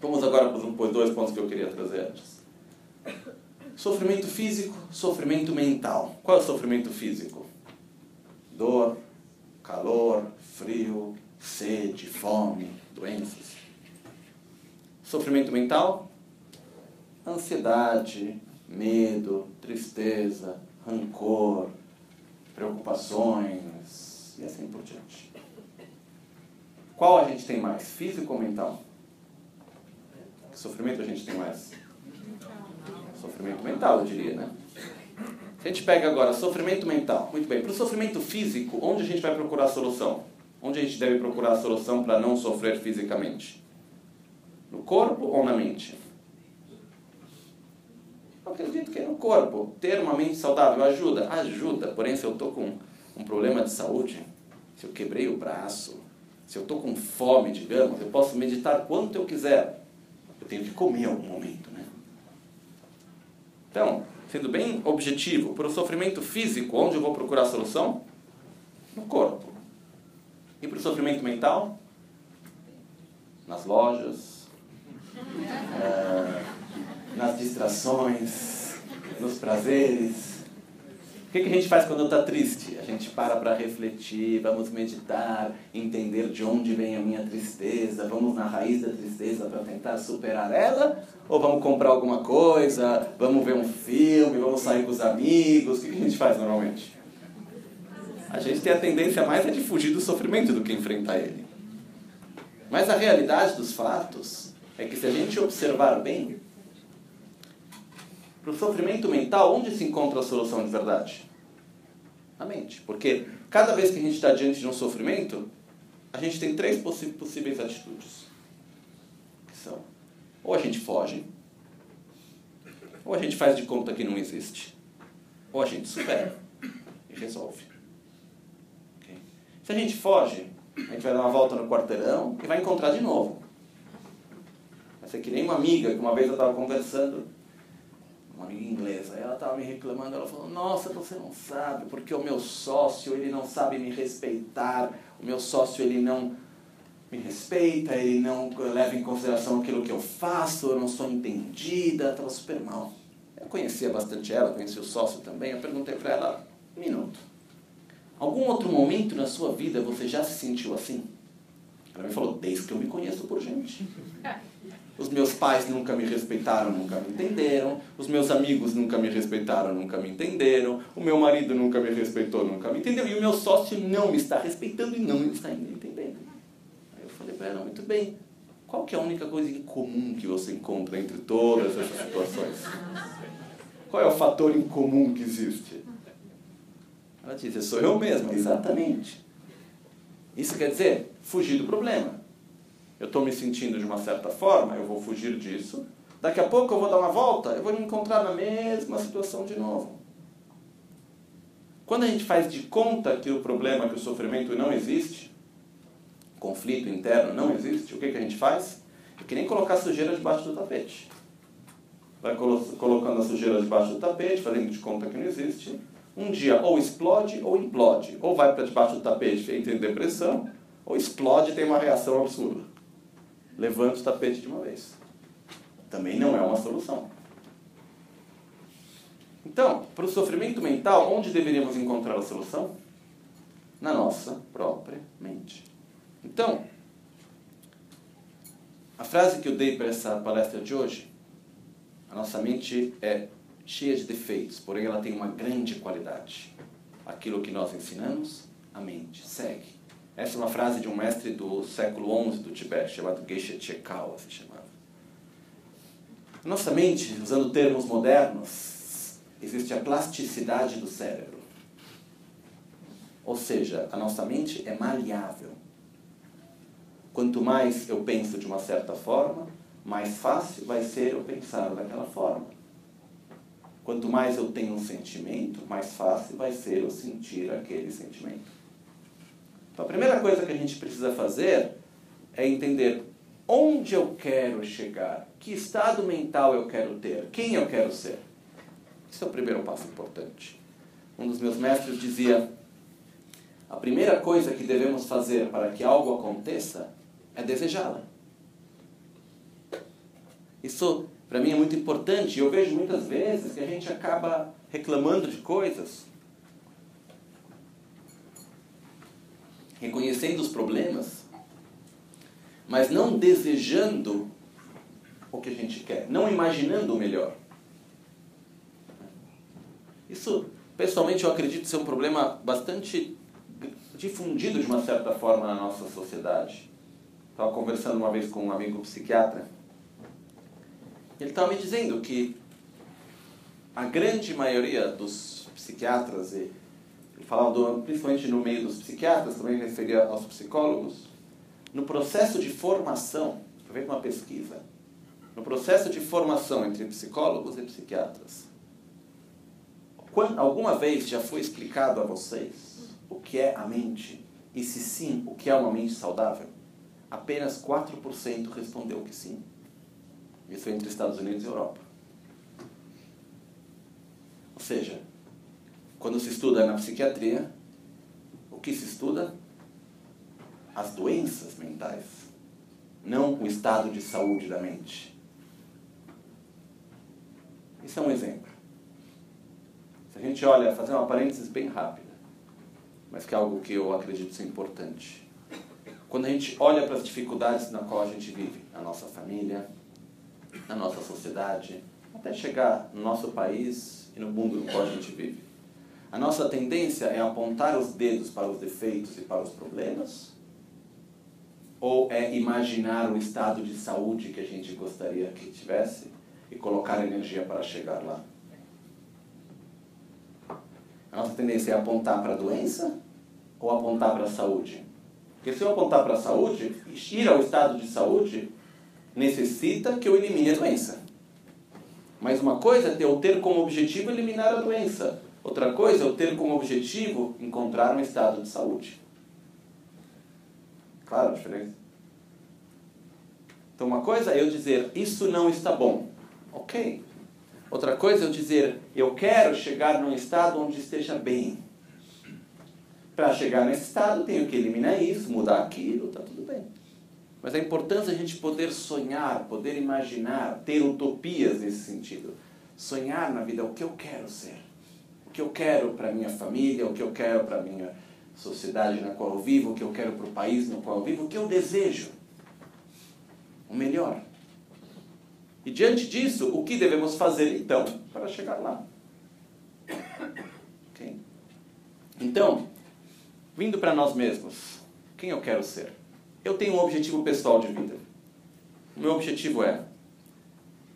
Vamos agora para os dois pontos que eu queria trazer antes. Sofrimento físico, sofrimento mental. Qual é o sofrimento físico? Dor, calor, frio, sede, fome, doenças. Sofrimento mental? Ansiedade, medo, tristeza, rancor, preocupações, e assim por diante. Qual a gente tem mais, físico ou mental? Que sofrimento a gente tem mais? Sofrimento mental, eu diria, né? Se a gente pega agora sofrimento mental, muito bem, para o sofrimento físico, onde a gente vai procurar a solução? Onde a gente deve procurar a solução para não sofrer fisicamente? No corpo ou na mente? Eu acredito que é no corpo. Ter uma mente saudável ajuda? Ajuda. Porém, se eu estou com um problema de saúde, se eu quebrei o braço, se eu estou com fome, digamos, eu posso meditar quanto eu quiser. Eu tenho que comer em algum momento, né? Então, sendo bem objetivo, para o sofrimento físico, onde eu vou procurar solução? No corpo. E para o sofrimento mental? Nas lojas, é, nas distrações, nos prazeres, que, que a gente faz quando está triste? A gente para para refletir, vamos meditar, entender de onde vem a minha tristeza, vamos na raiz da tristeza para tentar superar ela? Ou vamos comprar alguma coisa, vamos ver um filme, vamos sair com os amigos? O que, que a gente faz normalmente? A gente tem a tendência mais é de fugir do sofrimento do que enfrentar ele. Mas a realidade dos fatos é que se a gente observar bem, para o sofrimento mental, onde se encontra a solução de verdade? Na mente. Porque cada vez que a gente está diante de um sofrimento, a gente tem três possíveis atitudes. Que são, ou a gente foge, ou a gente faz de conta que não existe, ou a gente supera e resolve. Se a gente foge, a gente vai dar uma volta no quarteirão e vai encontrar de novo. Vai ser que nem uma amiga que uma vez eu estava conversando uma amiga inglesa. Ela estava me reclamando, ela falou, nossa, você não sabe, porque o meu sócio, ele não sabe me respeitar, o meu sócio, ele não me respeita, ele não leva em consideração aquilo que eu faço, eu não sou entendida, estava super mal. Eu conhecia bastante ela, conhecia o sócio também, eu perguntei para ela, um minuto, Algum outro momento na sua vida você já se sentiu assim? Ela me falou, desde que eu me conheço por gente. Os meus pais nunca me respeitaram, nunca me entenderam. Os meus amigos nunca me respeitaram, nunca me entenderam. O meu marido nunca me respeitou, nunca me entendeu. E o meu sócio não me está respeitando e não me está entendendo. Aí eu falei para ela, muito bem. Qual que é a única coisa em comum que você encontra entre todas essas situações? Qual é o fator em comum que existe? Ela disse, sou eu mesma, exatamente. Isso quer dizer fugir do problema. Eu estou me sentindo de uma certa forma, eu vou fugir disso. Daqui a pouco eu vou dar uma volta, eu vou me encontrar na mesma situação de novo. Quando a gente faz de conta que o problema, que o sofrimento não existe, conflito interno não existe, o que, que a gente faz? É que nem colocar sujeira debaixo do tapete. Vai colocando a sujeira debaixo do tapete, fazendo de conta que não existe. Um dia ou explode ou implode. Ou vai para debaixo do tapete e entra em depressão, ou explode e tem uma reação absurda. Levanta o tapete de uma vez. Também não é uma solução. Então, para o sofrimento mental, onde deveríamos encontrar a solução? Na nossa própria mente. Então, a frase que eu dei para essa palestra de hoje, a nossa mente é cheia de defeitos, porém ela tem uma grande qualidade. Aquilo que nós ensinamos, a mente segue. Essa é uma frase de um mestre do século XI do Tibete, chamado Geshe Chekal, se chamava. Nossa mente, usando termos modernos, existe a plasticidade do cérebro. Ou seja, a nossa mente é maleável. Quanto mais eu penso de uma certa forma, mais fácil vai ser eu pensar daquela forma. Quanto mais eu tenho um sentimento, mais fácil vai ser eu sentir aquele sentimento. Então, a primeira coisa que a gente precisa fazer é entender onde eu quero chegar, que estado mental eu quero ter, quem eu quero ser. Esse é o primeiro passo importante. Um dos meus mestres dizia: a primeira coisa que devemos fazer para que algo aconteça é desejá-la. Isso, para mim, é muito importante. Eu vejo muitas vezes que a gente acaba reclamando de coisas reconhecendo os problemas, mas não desejando o que a gente quer, não imaginando o melhor. Isso, pessoalmente, eu acredito ser um problema bastante difundido de uma certa forma na nossa sociedade. Estava conversando uma vez com um amigo psiquiatra. Ele estava me dizendo que a grande maioria dos psiquiatras e falando principalmente no meio dos psiquiatras, também referia aos psicólogos, no processo de formação, foi uma pesquisa, no processo de formação entre psicólogos e psiquiatras, quando, alguma vez já foi explicado a vocês o que é a mente? E se sim, o que é uma mente saudável? Apenas 4% respondeu que sim. Isso entre Estados Unidos e Europa. Ou seja, quando se estuda na psiquiatria, o que se estuda? As doenças mentais, não o estado de saúde da mente. Isso é um exemplo. Se a gente olha, fazer uma parênteses bem rápida, mas que é algo que eu acredito ser importante. Quando a gente olha para as dificuldades na qual a gente vive, na nossa família, na nossa sociedade, até chegar no nosso país e no mundo no qual a gente vive. A nossa tendência é apontar os dedos para os defeitos e para os problemas? Ou é imaginar o estado de saúde que a gente gostaria que tivesse e colocar energia para chegar lá? A nossa tendência é apontar para a doença ou apontar para a saúde? Porque se eu apontar para a saúde, ir ao estado de saúde necessita que eu elimine a doença. Mas uma coisa é eu ter como objetivo eliminar a doença. Outra coisa é eu ter como objetivo encontrar um estado de saúde. Claro a diferença? Então, uma coisa é eu dizer, isso não está bom. Ok. Outra coisa é eu dizer, eu quero chegar num estado onde esteja bem. Para chegar nesse estado, tenho que eliminar isso, mudar aquilo, está tudo bem. Mas a importância é a gente poder sonhar, poder imaginar, ter utopias nesse sentido. Sonhar na vida o que eu quero ser que eu quero para minha família, o que eu quero para minha sociedade na qual eu vivo, o que eu quero para o país no qual eu vivo, o que eu desejo. O melhor. E diante disso, o que devemos fazer então para chegar lá? Okay? Então, vindo para nós mesmos, quem eu quero ser? Eu tenho um objetivo pessoal de vida. O meu objetivo é: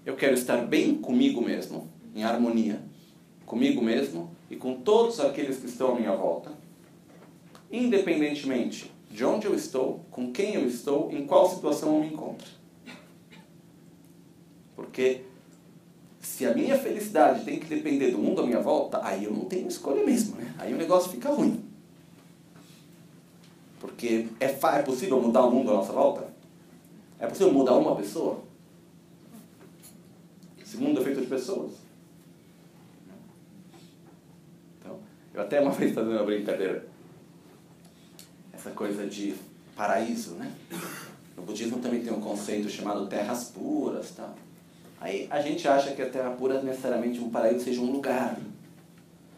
eu quero estar bem comigo mesmo, em harmonia comigo mesmo e com todos aqueles que estão à minha volta, independentemente de onde eu estou, com quem eu estou, em qual situação eu me encontro. Porque se a minha felicidade tem que depender do mundo à minha volta, aí eu não tenho escolha mesmo, né? Aí o negócio fica ruim. Porque é, é possível mudar o mundo à nossa volta? É possível mudar uma pessoa? Esse mundo é feito de pessoas. Então, eu até uma vez fazendo uma brincadeira. Essa coisa de paraíso, né? No budismo também tem um conceito chamado terras puras, tá? Aí a gente acha que a terra pura necessariamente um paraíso seja um lugar.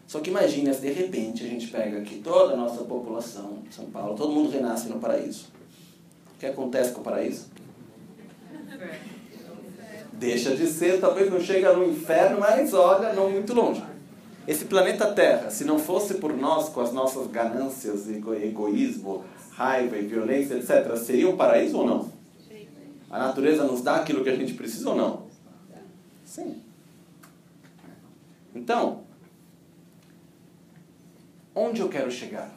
Só que imagine se de repente a gente pega aqui toda a nossa população, São Paulo, todo mundo renasce no paraíso. O que acontece com o paraíso? Deixa de ser, talvez não chega no inferno, mas olha, não muito longe. Esse planeta Terra, se não fosse por nós, com as nossas ganâncias, egoísmo, raiva e violência, etc., seria um paraíso ou não? A natureza nos dá aquilo que a gente precisa ou não? Sim. Então, onde eu quero chegar?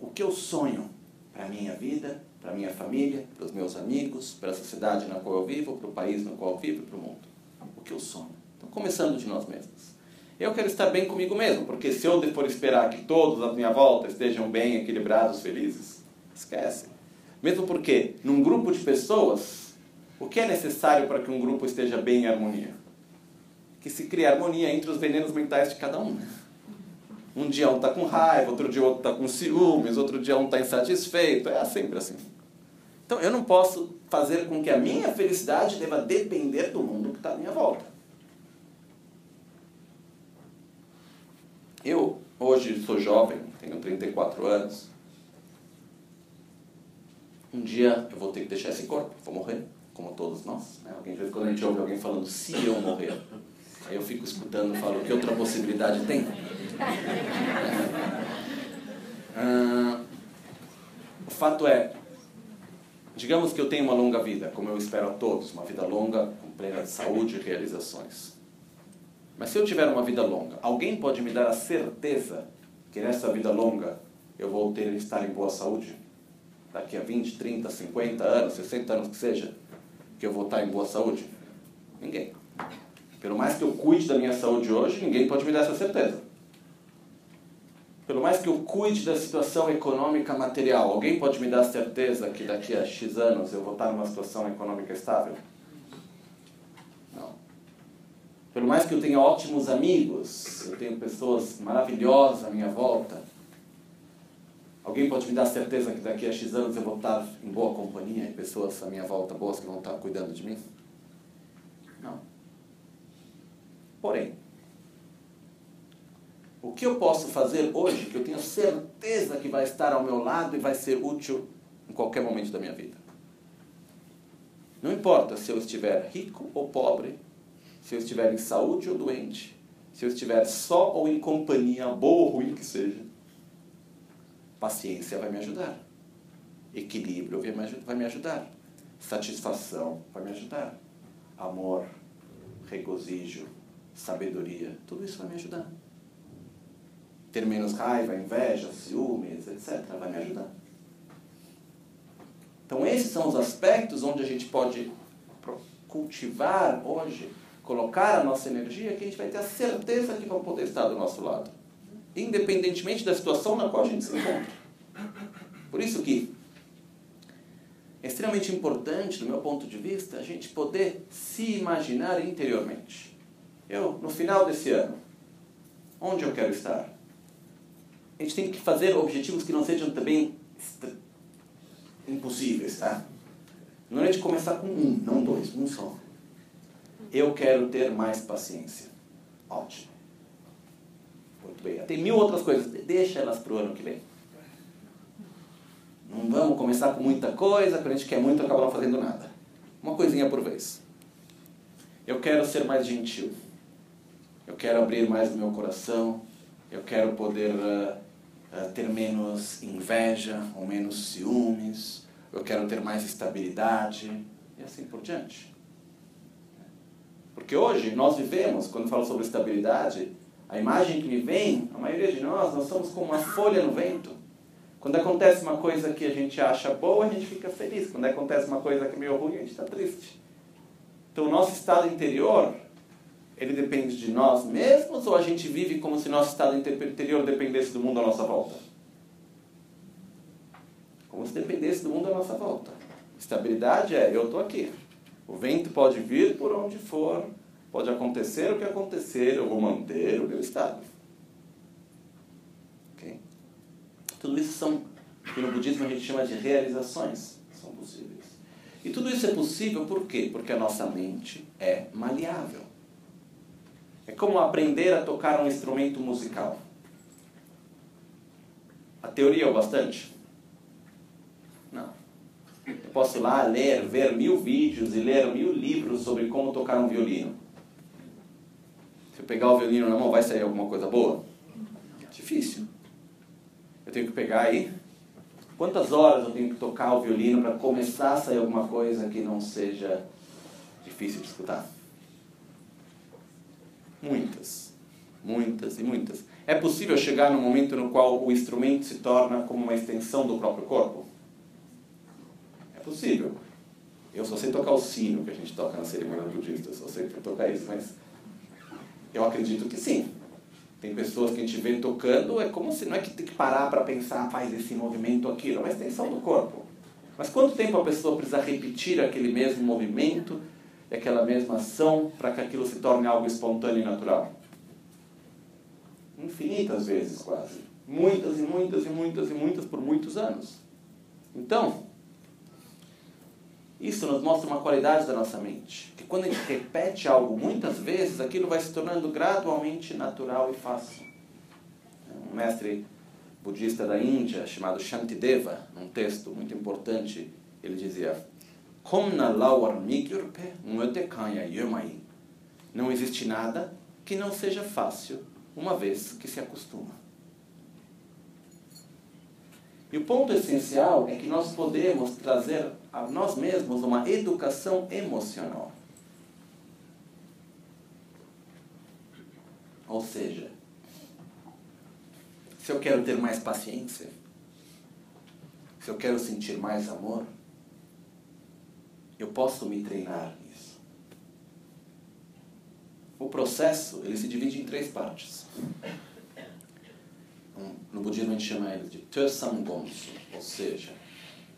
O que eu sonho para a minha vida, para a minha família, para os meus amigos, para a sociedade na qual eu vivo, para o país no qual eu vivo para o mundo? O que eu sonho? Então, começando de nós mesmos. Eu quero estar bem comigo mesmo, porque se eu for esperar que todos à minha volta estejam bem, equilibrados, felizes, esquece. Mesmo porque, num grupo de pessoas, o que é necessário para que um grupo esteja bem em harmonia? Que se crie harmonia entre os venenos mentais de cada um. Um dia um está com raiva, outro dia outro está com ciúmes, outro dia um está insatisfeito. É sempre assim. Então eu não posso fazer com que a minha felicidade deva depender do mundo que está à minha volta. Eu, hoje, sou jovem, tenho 34 anos. Um dia eu vou ter que deixar esse corpo, vou morrer, como todos nós. Né? Alguém, quando a gente ouve alguém falando se eu morrer, aí eu fico escutando e falo, que outra possibilidade tem? Ah, o fato é, digamos que eu tenho uma longa vida, como eu espero a todos, uma vida longa, com plena de saúde e realizações. Mas se eu tiver uma vida longa, alguém pode me dar a certeza que nessa vida longa eu vou ter estar em boa saúde? Daqui a 20, 30, 50 anos, 60 anos que seja, que eu vou estar em boa saúde? Ninguém. Pelo mais que eu cuide da minha saúde hoje, ninguém pode me dar essa certeza. Pelo mais que eu cuide da situação econômica material, alguém pode me dar certeza que daqui a X anos eu vou estar numa situação econômica estável? Pelo mais que eu tenha ótimos amigos, eu tenho pessoas maravilhosas à minha volta, alguém pode me dar certeza que daqui a X anos eu vou estar em boa companhia e pessoas à minha volta boas que vão estar cuidando de mim? Não. Porém, o que eu posso fazer hoje que eu tenho certeza que vai estar ao meu lado e vai ser útil em qualquer momento da minha vida? Não importa se eu estiver rico ou pobre, se eu estiver em saúde ou doente, se eu estiver só ou em companhia, boa ou ruim que seja, paciência vai me ajudar. Equilíbrio vai me ajudar. Satisfação vai me ajudar. Amor, regozijo, sabedoria, tudo isso vai me ajudar. Ter menos raiva, inveja, ciúmes, etc., vai me ajudar. Então, esses são os aspectos onde a gente pode cultivar hoje colocar a nossa energia que a gente vai ter a certeza que vão poder estar do nosso lado. Independentemente da situação na qual a gente se encontra. Por isso que é extremamente importante, do meu ponto de vista, a gente poder se imaginar interiormente. Eu, no final desse ano, onde eu quero estar? A gente tem que fazer objetivos que não sejam também impossíveis, tá? Não é de começar com um, não dois, um só. Eu quero ter mais paciência. Ótimo. Muito bem. Tem mil outras coisas. Deixa elas para o ano que vem. Não vamos começar com muita coisa, quando a gente quer muito, acaba não fazendo nada. Uma coisinha por vez. Eu quero ser mais gentil. Eu quero abrir mais o meu coração. Eu quero poder uh, uh, ter menos inveja ou menos ciúmes. Eu quero ter mais estabilidade. E assim por diante. Porque hoje nós vivemos, quando falo sobre estabilidade, a imagem que me vem, a maioria de nós, nós somos como uma folha no vento. Quando acontece uma coisa que a gente acha boa, a gente fica feliz. Quando acontece uma coisa que é meio ruim, a gente está triste. Então, o nosso estado interior, ele depende de nós mesmos ou a gente vive como se nosso estado interior dependesse do mundo à nossa volta? Como se dependesse do mundo à nossa volta. Estabilidade é, eu estou aqui. O vento pode vir por onde for, pode acontecer o que acontecer, eu vou manter o meu estado. Okay? Tudo isso são, que no budismo a gente chama de realizações, são possíveis. E tudo isso é possível por quê? Porque a nossa mente é maleável. É como aprender a tocar um instrumento musical. A teoria é o bastante? Posso ir lá ler, ver mil vídeos e ler mil livros sobre como tocar um violino. Se eu pegar o violino na mão, vai sair alguma coisa boa? Difícil. Eu tenho que pegar aí. Quantas horas eu tenho que tocar o violino para começar a sair alguma coisa que não seja difícil de escutar? Muitas. Muitas e muitas. É possível chegar no momento no qual o instrumento se torna como uma extensão do próprio corpo? Possível. Eu só sei tocar o sino que a gente toca na cerimônia budista, só sei tocar isso, mas eu acredito que sim. Tem pessoas que a gente vê tocando, é como se não é que tem que parar para pensar, faz esse movimento, aquilo, uma extensão do corpo. Mas quanto tempo a pessoa precisa repetir aquele mesmo movimento aquela mesma ação para que aquilo se torne algo espontâneo e natural? Infinitas vezes, quase. Muitas e muitas e muitas e muitas por muitos anos. Então, isso nos mostra uma qualidade da nossa mente. Que quando a gente repete algo muitas vezes, aquilo vai se tornando gradualmente natural e fácil. Um mestre budista da Índia, chamado Shantideva, num texto muito importante, ele dizia: Não existe nada que não seja fácil uma vez que se acostuma. E o ponto essencial é que nós podemos trazer a nós mesmos uma educação emocional. Ou seja, se eu quero ter mais paciência, se eu quero sentir mais amor, eu posso me treinar nisso. O processo, ele se divide em três partes no budismo a gente chama ele de Tösamgonsu, ou seja,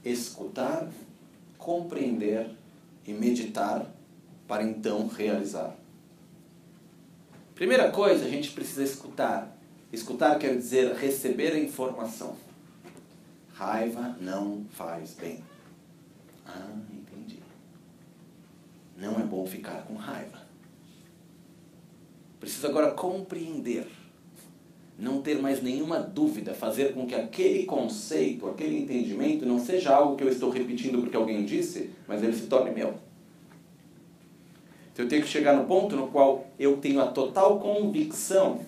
escutar, compreender e meditar para então realizar. Primeira coisa, a gente precisa escutar. Escutar quer dizer receber a informação. Raiva não faz bem. Ah, entendi. Não é bom ficar com raiva. Preciso agora compreender não ter mais nenhuma dúvida, fazer com que aquele conceito, aquele entendimento não seja algo que eu estou repetindo porque alguém disse, mas ele se torne meu. Então eu tenho que chegar no ponto no qual eu tenho a total convicção,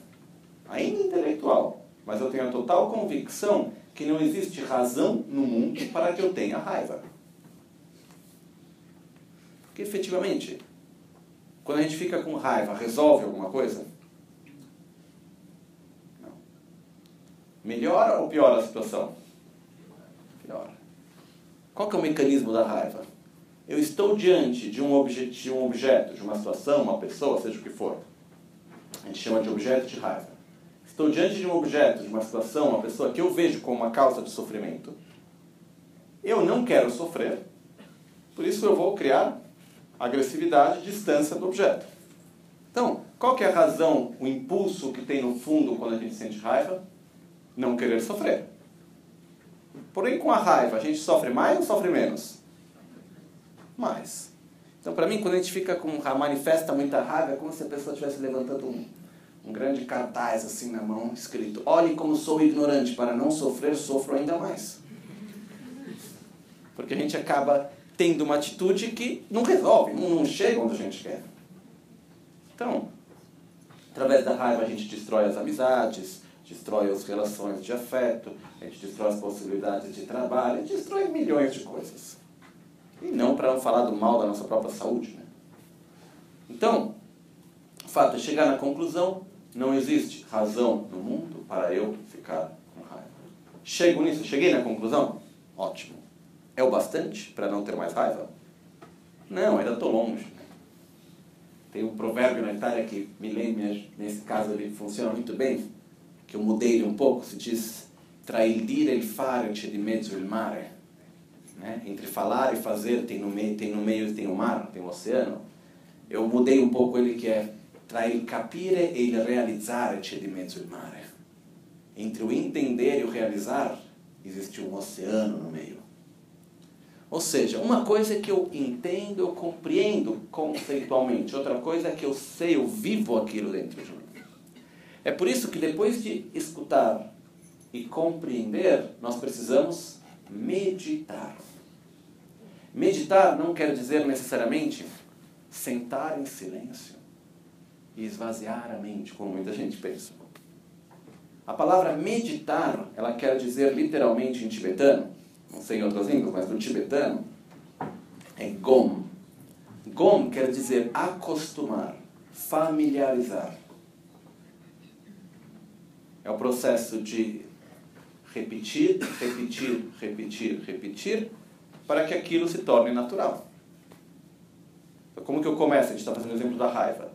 ainda intelectual, mas eu tenho a total convicção que não existe razão no mundo para que eu tenha raiva. Porque efetivamente, quando a gente fica com raiva, resolve alguma coisa? Melhora ou piora a situação? Piora. Qual que é o mecanismo da raiva? Eu estou diante de um, obje de um objeto, de uma situação, uma pessoa, seja o que for. A gente chama de objeto de raiva. Estou diante de um objeto, de uma situação, uma pessoa que eu vejo como uma causa de sofrimento. Eu não quero sofrer, por isso eu vou criar agressividade, distância do objeto. Então, qual que é a razão, o impulso que tem no fundo quando a gente sente raiva? Não querer sofrer. Porém, com a raiva, a gente sofre mais ou sofre menos? Mais. Então, para mim, quando a gente fica com manifesta muita raiva, é como se a pessoa estivesse levantando um, um grande cartaz assim na mão, escrito: Olhe como sou ignorante, para não sofrer, sofro ainda mais. Porque a gente acaba tendo uma atitude que não resolve, não chega onde a gente quer. Então, através da raiva a gente destrói as amizades, destrói as relações de afeto, a gente destrói as possibilidades de trabalho, a gente destrói milhões de coisas. E não para não falar do mal da nossa própria saúde. Né? Então, o fato é chegar na conclusão, não existe razão no mundo para eu ficar com raiva. Chego nisso, cheguei na conclusão? Ótimo. É o bastante para não ter mais raiva? Não, ainda estou longe. Tem um provérbio na Itália que me lembra, nesse caso ele funciona muito bem, que eu mudei um pouco, se diz tra e il fare c'è di mezzo il mare. Né? Entre falar e fazer tem no meio tem no meio tem o mar, tem o oceano. Eu mudei um pouco ele que é tra il capire e il realizzare c'è di mezzo il mare. Entre o entender e o realizar existe um oceano no meio. Ou seja, uma coisa é que eu entendo, eu compreendo conceitualmente, outra coisa é que eu sei, eu vivo aquilo dentro de mim. É por isso que depois de escutar e compreender, nós precisamos meditar. Meditar não quer dizer necessariamente sentar em silêncio e esvaziar a mente, como muita gente pensa. A palavra meditar, ela quer dizer literalmente em tibetano não sei em outras línguas, mas no tibetano, é gom. Gom quer dizer acostumar, familiarizar. É o processo de repetir, repetir, repetir, repetir, para que aquilo se torne natural. Então, como que eu começo? A gente está fazendo o exemplo da raiva.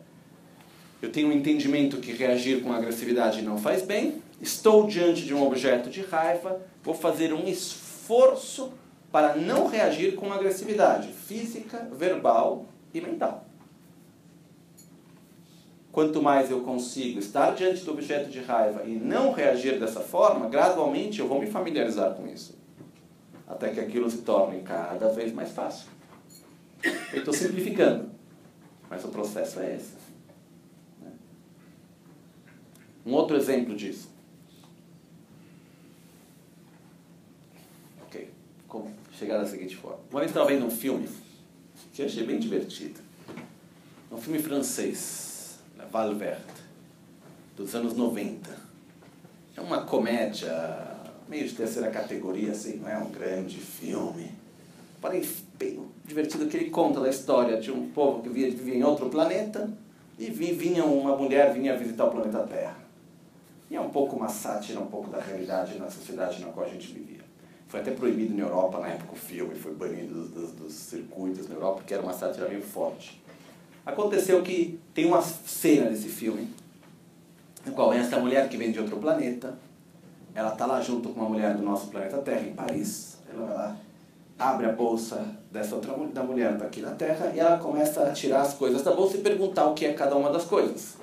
Eu tenho um entendimento que reagir com agressividade não faz bem, estou diante de um objeto de raiva, vou fazer um esforço para não reagir com agressividade física, verbal e mental. Quanto mais eu consigo estar diante do objeto de raiva e não reagir dessa forma, gradualmente eu vou me familiarizar com isso. Até que aquilo se torne cada vez mais fácil. Eu estou simplificando, mas o processo é esse. Né? Um outro exemplo disso. como chegar da seguinte forma. Uma vez estava vendo um filme que eu achei bem divertido. Um filme francês, La Val Verte, dos anos 90. É uma comédia meio de terceira categoria, assim, não é um grande filme. Porém, bem divertido que ele conta da história de um povo que vivia em outro planeta e vinha uma mulher vinha visitar o planeta Terra. E é um pouco uma sátira, um pouco da realidade na sociedade na qual a gente vivia. Foi até proibido na Europa na época o filme, foi banido dos, dos, dos circuitos na Europa, porque era uma sátira meio forte. Aconteceu que tem uma cena desse filme, no qual essa mulher que vem de outro planeta, ela está lá junto com uma mulher do nosso planeta Terra, em Paris. Ela abre a bolsa dessa outra da mulher daqui na Terra e ela começa a tirar as coisas da bolsa e perguntar o que é cada uma das coisas.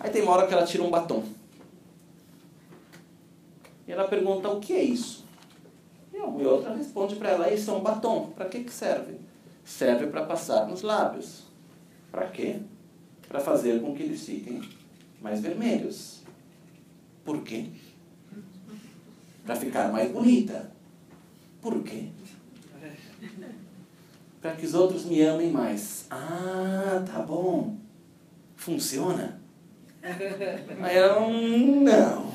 Aí tem uma hora que ela tira um batom. E ela pergunta o que é isso? E a outra responde para ela, isso é um batom. Para que, que serve? Serve para passar nos lábios. Para quê? Para fazer com que eles fiquem mais vermelhos. Por quê? Para ficar mais bonita. Por quê? Para que os outros me amem mais. Ah, tá bom. Funciona? Aí ela, não.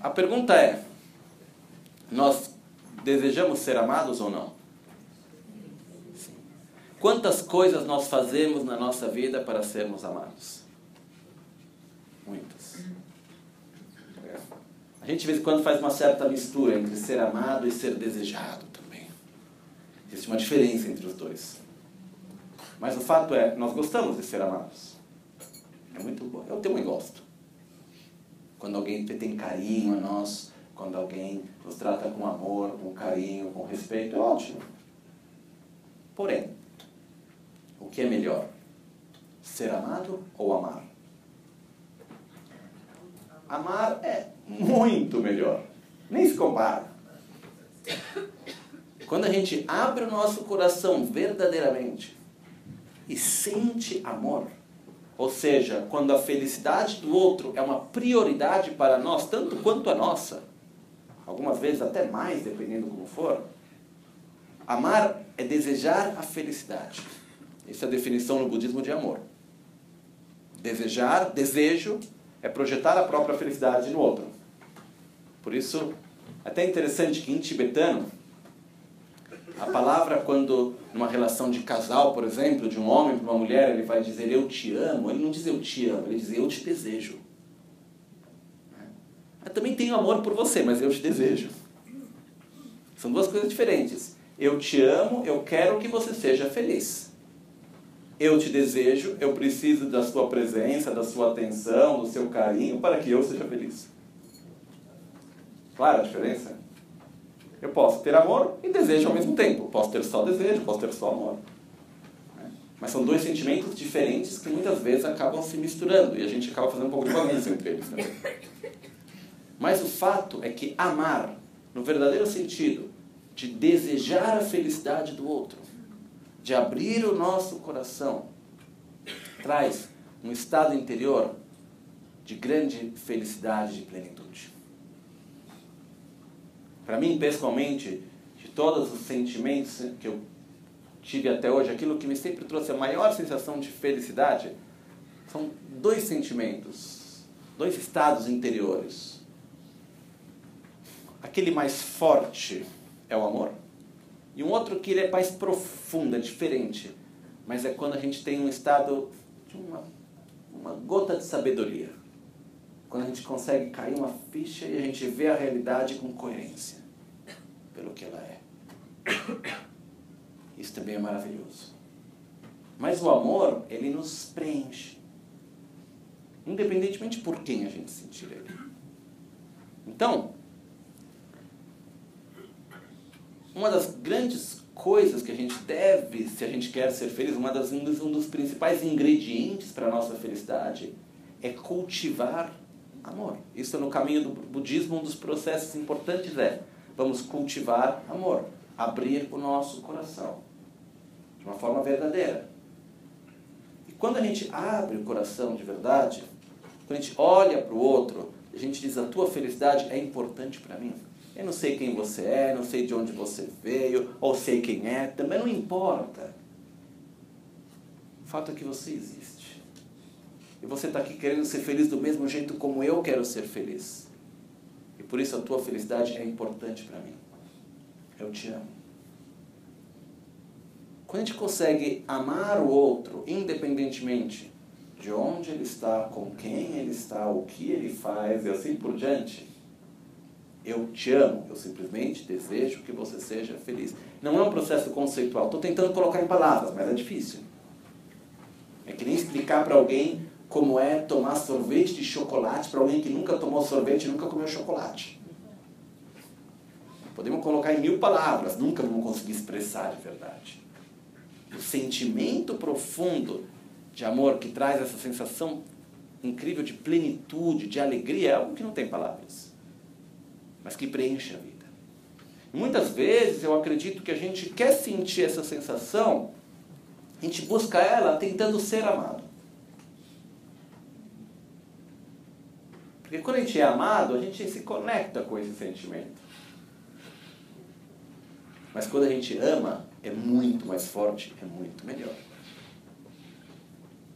A pergunta é: nós desejamos ser amados ou não? Quantas coisas nós fazemos na nossa vida para sermos amados? Muitas. A gente de vez em quando faz uma certa mistura entre ser amado e ser desejado também. Existe uma diferença entre os dois. Mas o fato é, nós gostamos de ser amados. É muito bom. Eu também gosto quando alguém tem carinho a nós, quando alguém nos trata com amor, com carinho, com respeito, é ótimo. Porém, o que é melhor? Ser amado ou amar? Amar é muito melhor. Nem se compara. Quando a gente abre o nosso coração verdadeiramente e sente amor, ou seja, quando a felicidade do outro é uma prioridade para nós, tanto quanto a nossa, algumas vezes até mais, dependendo como for. Amar é desejar a felicidade. Essa é a definição no budismo de amor. Desejar, desejo, é projetar a própria felicidade no outro. Por isso, até interessante que em tibetano, a palavra quando numa relação de casal, por exemplo, de um homem para uma mulher, ele vai dizer eu te amo, ele não diz eu te amo, ele diz eu te desejo. Eu também tenho amor por você, mas eu te desejo. São duas coisas diferentes. Eu te amo, eu quero que você seja feliz. Eu te desejo, eu preciso da sua presença, da sua atenção, do seu carinho para que eu seja feliz. Clara a diferença? Eu posso ter amor e desejo ao mesmo tempo. Posso ter só desejo, posso ter só amor. Mas são dois sentimentos diferentes que muitas vezes acabam se misturando e a gente acaba fazendo um pouco de bagunça entre eles também. Mas o fato é que amar, no verdadeiro sentido, de desejar a felicidade do outro, de abrir o nosso coração, traz um estado interior de grande felicidade e plenitude. Para mim, pessoalmente, de todos os sentimentos que eu tive até hoje, aquilo que me sempre trouxe a maior sensação de felicidade são dois sentimentos, dois estados interiores. Aquele mais forte é o amor, e um outro que ele é mais profundo, é diferente, mas é quando a gente tem um estado de uma, uma gota de sabedoria. Quando a gente consegue cair uma ficha e a gente vê a realidade com coerência, pelo que ela é. Isso também é maravilhoso. Mas o amor, ele nos preenche. Independentemente por quem a gente sentir ele. Então, uma das grandes coisas que a gente deve, se a gente quer ser feliz, uma das, um, dos, principais ingredientes para a nossa felicidade é cultivar amor. Isso é no caminho do budismo, um dos processos importantes é vamos cultivar amor, abrir o nosso coração de uma forma verdadeira. E quando a gente abre o coração de verdade, quando a gente olha para o outro, a gente diz a tua felicidade é importante para mim. Eu não sei quem você é, não sei de onde você veio, ou sei quem é, também não importa. O fato é que você existe. E você está aqui querendo ser feliz do mesmo jeito como eu quero ser feliz. E por isso a tua felicidade é importante para mim. Eu te amo. Quando a gente consegue amar o outro, independentemente de onde ele está, com quem ele está, o que ele faz e assim por diante, eu te amo, eu simplesmente desejo que você seja feliz. Não é um processo conceitual. Estou tentando colocar em palavras, mas é difícil. É que nem explicar para alguém como é tomar sorvete de chocolate para alguém que nunca tomou sorvete e nunca comeu chocolate. Podemos colocar em mil palavras, nunca vamos conseguir expressar de verdade. O sentimento profundo de amor que traz essa sensação incrível de plenitude, de alegria, é algo que não tem palavras mas que preenche a vida. Muitas vezes eu acredito que a gente quer sentir essa sensação, a gente busca ela tentando ser amado. Porque quando a gente é amado, a gente se conecta com esse sentimento. Mas quando a gente ama, é muito mais forte, é muito melhor.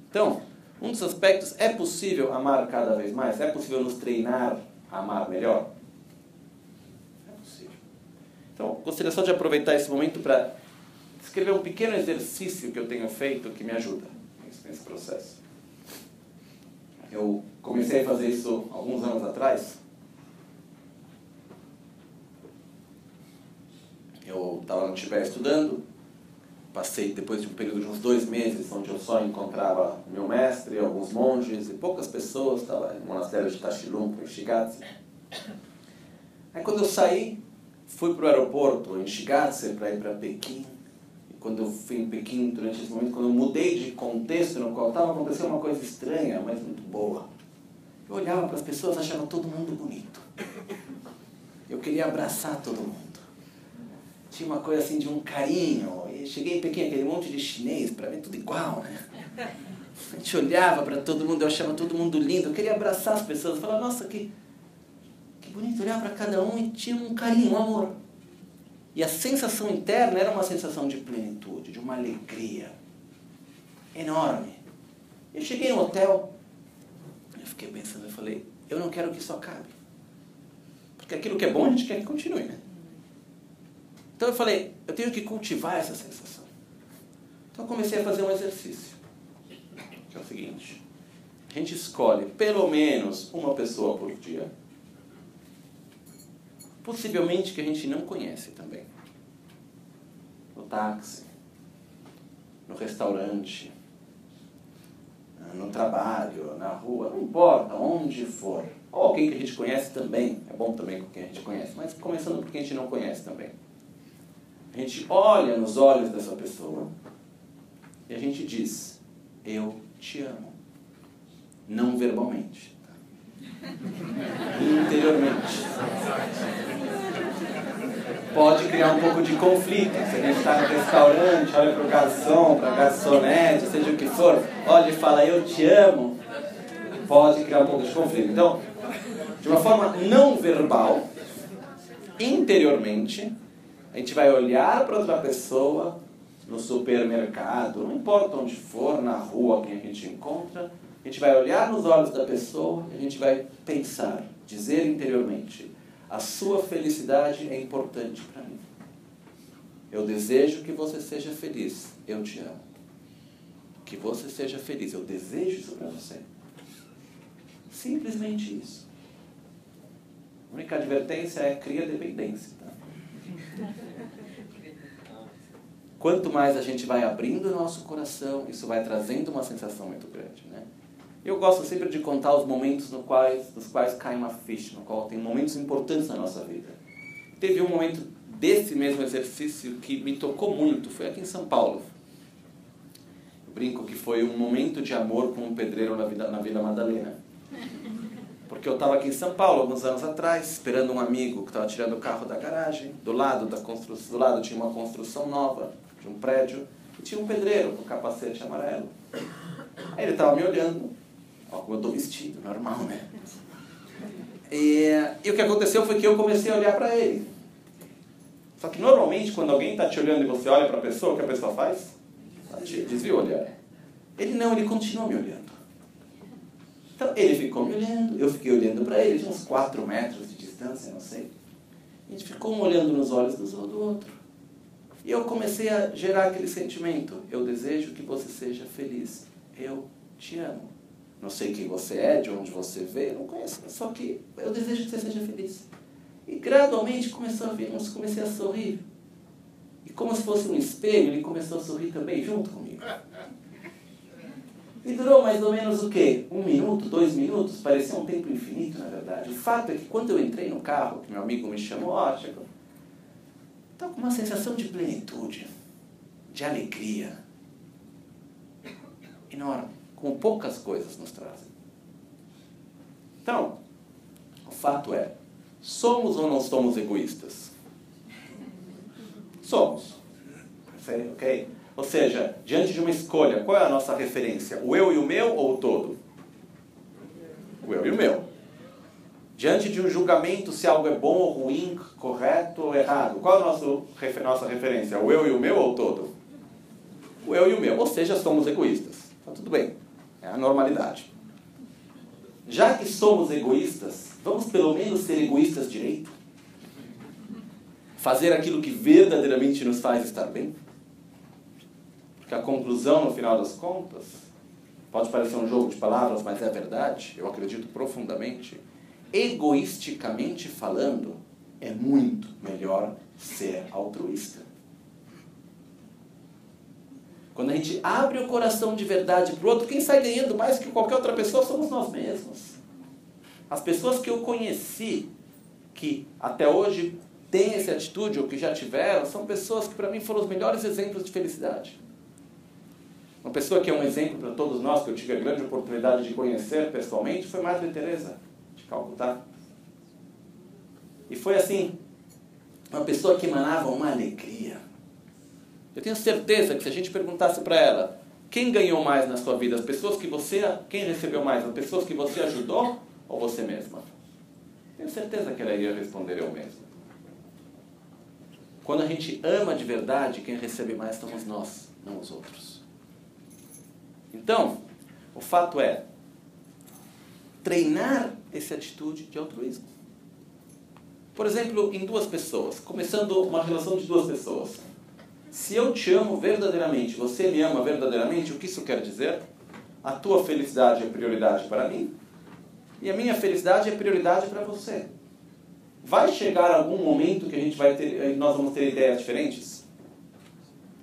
Então, um dos aspectos é possível amar cada vez mais? É possível nos treinar a amar melhor? Então, gostaria só de aproveitar esse momento para descrever um pequeno exercício que eu tenho feito que me ajuda nesse processo. Eu comecei a fazer isso alguns anos atrás. Eu estava no Tibete estudando, passei depois de um período de uns dois meses, onde eu só encontrava meu mestre, alguns monges e poucas pessoas, estava no monastério de Tashilumpo, em Shigatse. Aí quando eu saí, Fui para o aeroporto em Shigatse para ir para Pequim. E quando eu fui em Pequim, durante esse momento, quando eu mudei de contexto no qual estava acontecendo uma coisa estranha, mas muito boa. Eu olhava para as pessoas, achava todo mundo bonito. Eu queria abraçar todo mundo. Tinha uma coisa assim de um carinho. E cheguei em Pequim, aquele monte de chinês, para mim tudo igual, né? A gente olhava para todo mundo, eu achava todo mundo lindo. Eu queria abraçar as pessoas, falar, nossa, que bonito olhar para cada um e tinha um carinho, um amor. E a sensação interna era uma sensação de plenitude, de uma alegria enorme. Eu cheguei no hotel, eu fiquei pensando, eu falei, eu não quero que isso acabe. Porque aquilo que é bom a gente quer que continue, né? Então eu falei, eu tenho que cultivar essa sensação. Então eu comecei a fazer um exercício. Que é o seguinte, a gente escolhe pelo menos uma pessoa por dia. Possivelmente que a gente não conhece também. No táxi, no restaurante, no trabalho, na rua, não importa, onde for. Ou alguém que a gente conhece também, é bom também com quem a gente conhece, mas começando por quem a gente não conhece também. A gente olha nos olhos dessa pessoa e a gente diz: Eu te amo. Não verbalmente. Interiormente. Pode criar um pouco de conflito. Se a gente está no restaurante, olha para o garçom, para a garçonete, seja o que for, olha e fala eu te amo, pode criar um pouco de conflito. Então, de uma forma não verbal, interiormente, a gente vai olhar para outra pessoa no supermercado, não importa onde for, na rua, quem a gente encontra, a gente vai olhar nos olhos da pessoa e a gente vai pensar, dizer interiormente: a sua felicidade é importante para mim. Eu desejo que você seja feliz. Eu te amo. Que você seja feliz. Eu desejo isso para você. Simplesmente isso. A única advertência é cria dependência. Tá? Quanto mais a gente vai abrindo o nosso coração, isso vai trazendo uma sensação muito grande. Né? Eu gosto sempre de contar os momentos no quais, nos quais cai uma ficha, no qual tem momentos importantes na nossa vida. Teve um momento desse mesmo exercício que me tocou muito, foi aqui em São Paulo. Eu brinco que foi um momento de amor com um pedreiro na, vida, na Vila Madalena. Porque eu estava aqui em São Paulo, alguns anos atrás, esperando um amigo que estava tirando o carro da garagem. Do lado, da construção, do lado tinha uma construção nova de um prédio e tinha um pedreiro com capacete amarelo. Aí ele estava me olhando, eu estou vestido, normal, né? E, e, o que aconteceu foi que eu comecei a olhar para ele. Só que normalmente quando alguém está te olhando e você olha para a pessoa, o que a pessoa faz? Desvia o olhar. Ele não, ele continua me olhando. Então ele ficou me olhando, eu fiquei olhando para ele, de uns 4 metros de distância, não sei. A gente ficou um olhando nos olhos do outro. E eu comecei a gerar aquele sentimento. Eu desejo que você seja feliz. Eu te amo. Não sei quem você é, de onde você veio, não conheço. Só que eu desejo que você seja feliz. E gradualmente começou a vir, comecei a sorrir. E como se fosse um espelho, ele começou a sorrir também junto comigo. E durou mais ou menos o quê? Um minuto, dois minutos? Parecia um tempo infinito, na verdade. O fato é que quando eu entrei no carro, que meu amigo me chamou, ó, chegou, estava com uma sensação de plenitude, de alegria enorme, como poucas coisas nos trazem. Então, o fato é, somos ou não somos egoístas? Somos. Ok? Ou seja, diante de uma escolha, qual é a nossa referência? O eu e o meu ou o todo? O eu e o meu. Diante de um julgamento se algo é bom ou ruim, correto ou errado, qual é a nossa, nossa referência? O eu e o meu ou o todo? O eu e o meu. Ou seja, somos egoístas. Então tudo bem. É a normalidade. Já que somos egoístas, vamos pelo menos ser egoístas direito? Fazer aquilo que verdadeiramente nos faz estar bem? Porque a conclusão, no final das contas, pode parecer um jogo de palavras, mas é verdade, eu acredito profundamente. Egoisticamente falando, é muito melhor ser altruísta. Quando a gente abre o coração de verdade para o outro, quem sai ganhando mais que qualquer outra pessoa somos nós mesmos. As pessoas que eu conheci, que até hoje têm essa atitude ou que já tiveram, são pessoas que para mim foram os melhores exemplos de felicidade. Uma pessoa que é um exemplo para todos nós, que eu tive a grande oportunidade de conhecer pessoalmente, foi Madre Teresa de Calcutá. E foi assim, uma pessoa que emanava uma alegria. Eu tenho certeza que se a gente perguntasse para ela, quem ganhou mais na sua vida? As pessoas que você, quem recebeu mais? As pessoas que você ajudou ou você mesma? Tenho certeza que ela iria responder eu mesma. Quando a gente ama de verdade, quem recebe mais somos nós, não os outros. Então, o fato é treinar essa atitude de altruísmo. Por exemplo, em duas pessoas, começando uma relação de duas pessoas. Se eu te amo verdadeiramente, você me ama verdadeiramente, o que isso quer dizer? A tua felicidade é prioridade para mim e a minha felicidade é prioridade para você. Vai chegar algum momento que a gente vai ter, nós vamos ter ideias diferentes?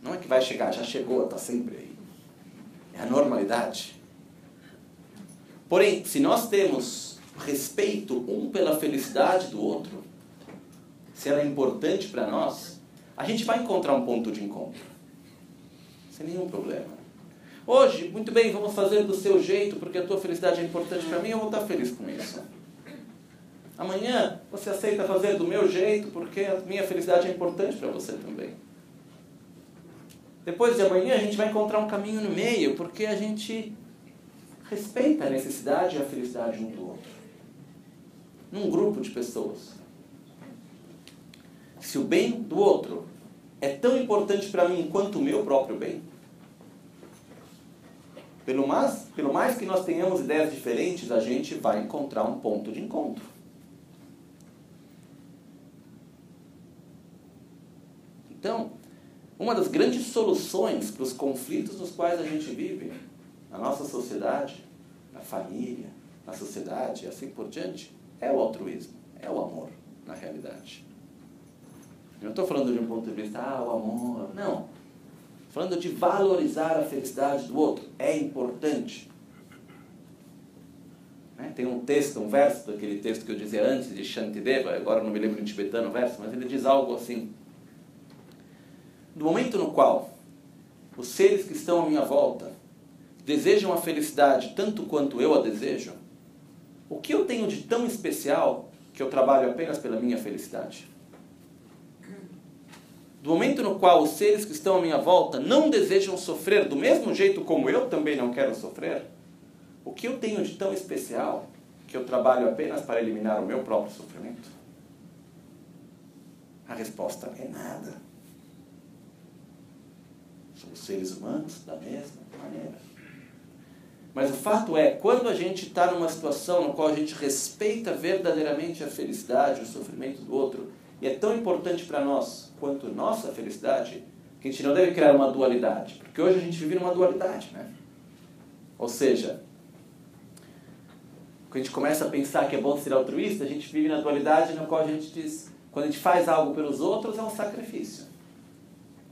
Não é que vai chegar, já chegou, está sempre aí. É a normalidade. Porém, se nós temos respeito um pela felicidade do outro, se ela é importante para nós, a gente vai encontrar um ponto de encontro. Sem nenhum problema. Hoje, muito bem, vamos fazer do seu jeito, porque a tua felicidade é importante para mim, eu vou estar feliz com isso. Amanhã você aceita fazer do meu jeito porque a minha felicidade é importante para você também. Depois de amanhã a gente vai encontrar um caminho no meio porque a gente respeita a necessidade e a felicidade um do outro. Num grupo de pessoas. Se o bem do outro é tão importante para mim quanto o meu próprio bem, pelo mais, pelo mais que nós tenhamos ideias diferentes, a gente vai encontrar um ponto de encontro. Então, uma das grandes soluções para os conflitos nos quais a gente vive, na nossa sociedade, na família, na sociedade e assim por diante, é o altruísmo, é o amor, na realidade. Eu não estou falando de um ponto de vista, ah, o amor. Não. Falando de valorizar a felicidade do outro. É importante. Né? Tem um texto, um verso daquele texto que eu dizia antes, de Shantideva, agora não me lembro em tibetano o verso, mas ele diz algo assim. No momento no qual os seres que estão à minha volta desejam a felicidade tanto quanto eu a desejo, o que eu tenho de tão especial que eu trabalho apenas pela minha felicidade? Do momento no qual os seres que estão à minha volta não desejam sofrer do mesmo jeito como eu também não quero sofrer, o que eu tenho de tão especial que eu trabalho apenas para eliminar o meu próprio sofrimento? A resposta é nada. Somos seres humanos da mesma maneira. Mas o fato é, quando a gente está numa situação no qual a gente respeita verdadeiramente a felicidade, o sofrimento do outro, e é tão importante para nós quanto nossa felicidade, que a gente não deve criar uma dualidade. Porque hoje a gente vive numa dualidade, né? Ou seja, quando a gente começa a pensar que é bom ser altruísta, a gente vive na dualidade na qual a gente diz, quando a gente faz algo pelos outros, é um sacrifício.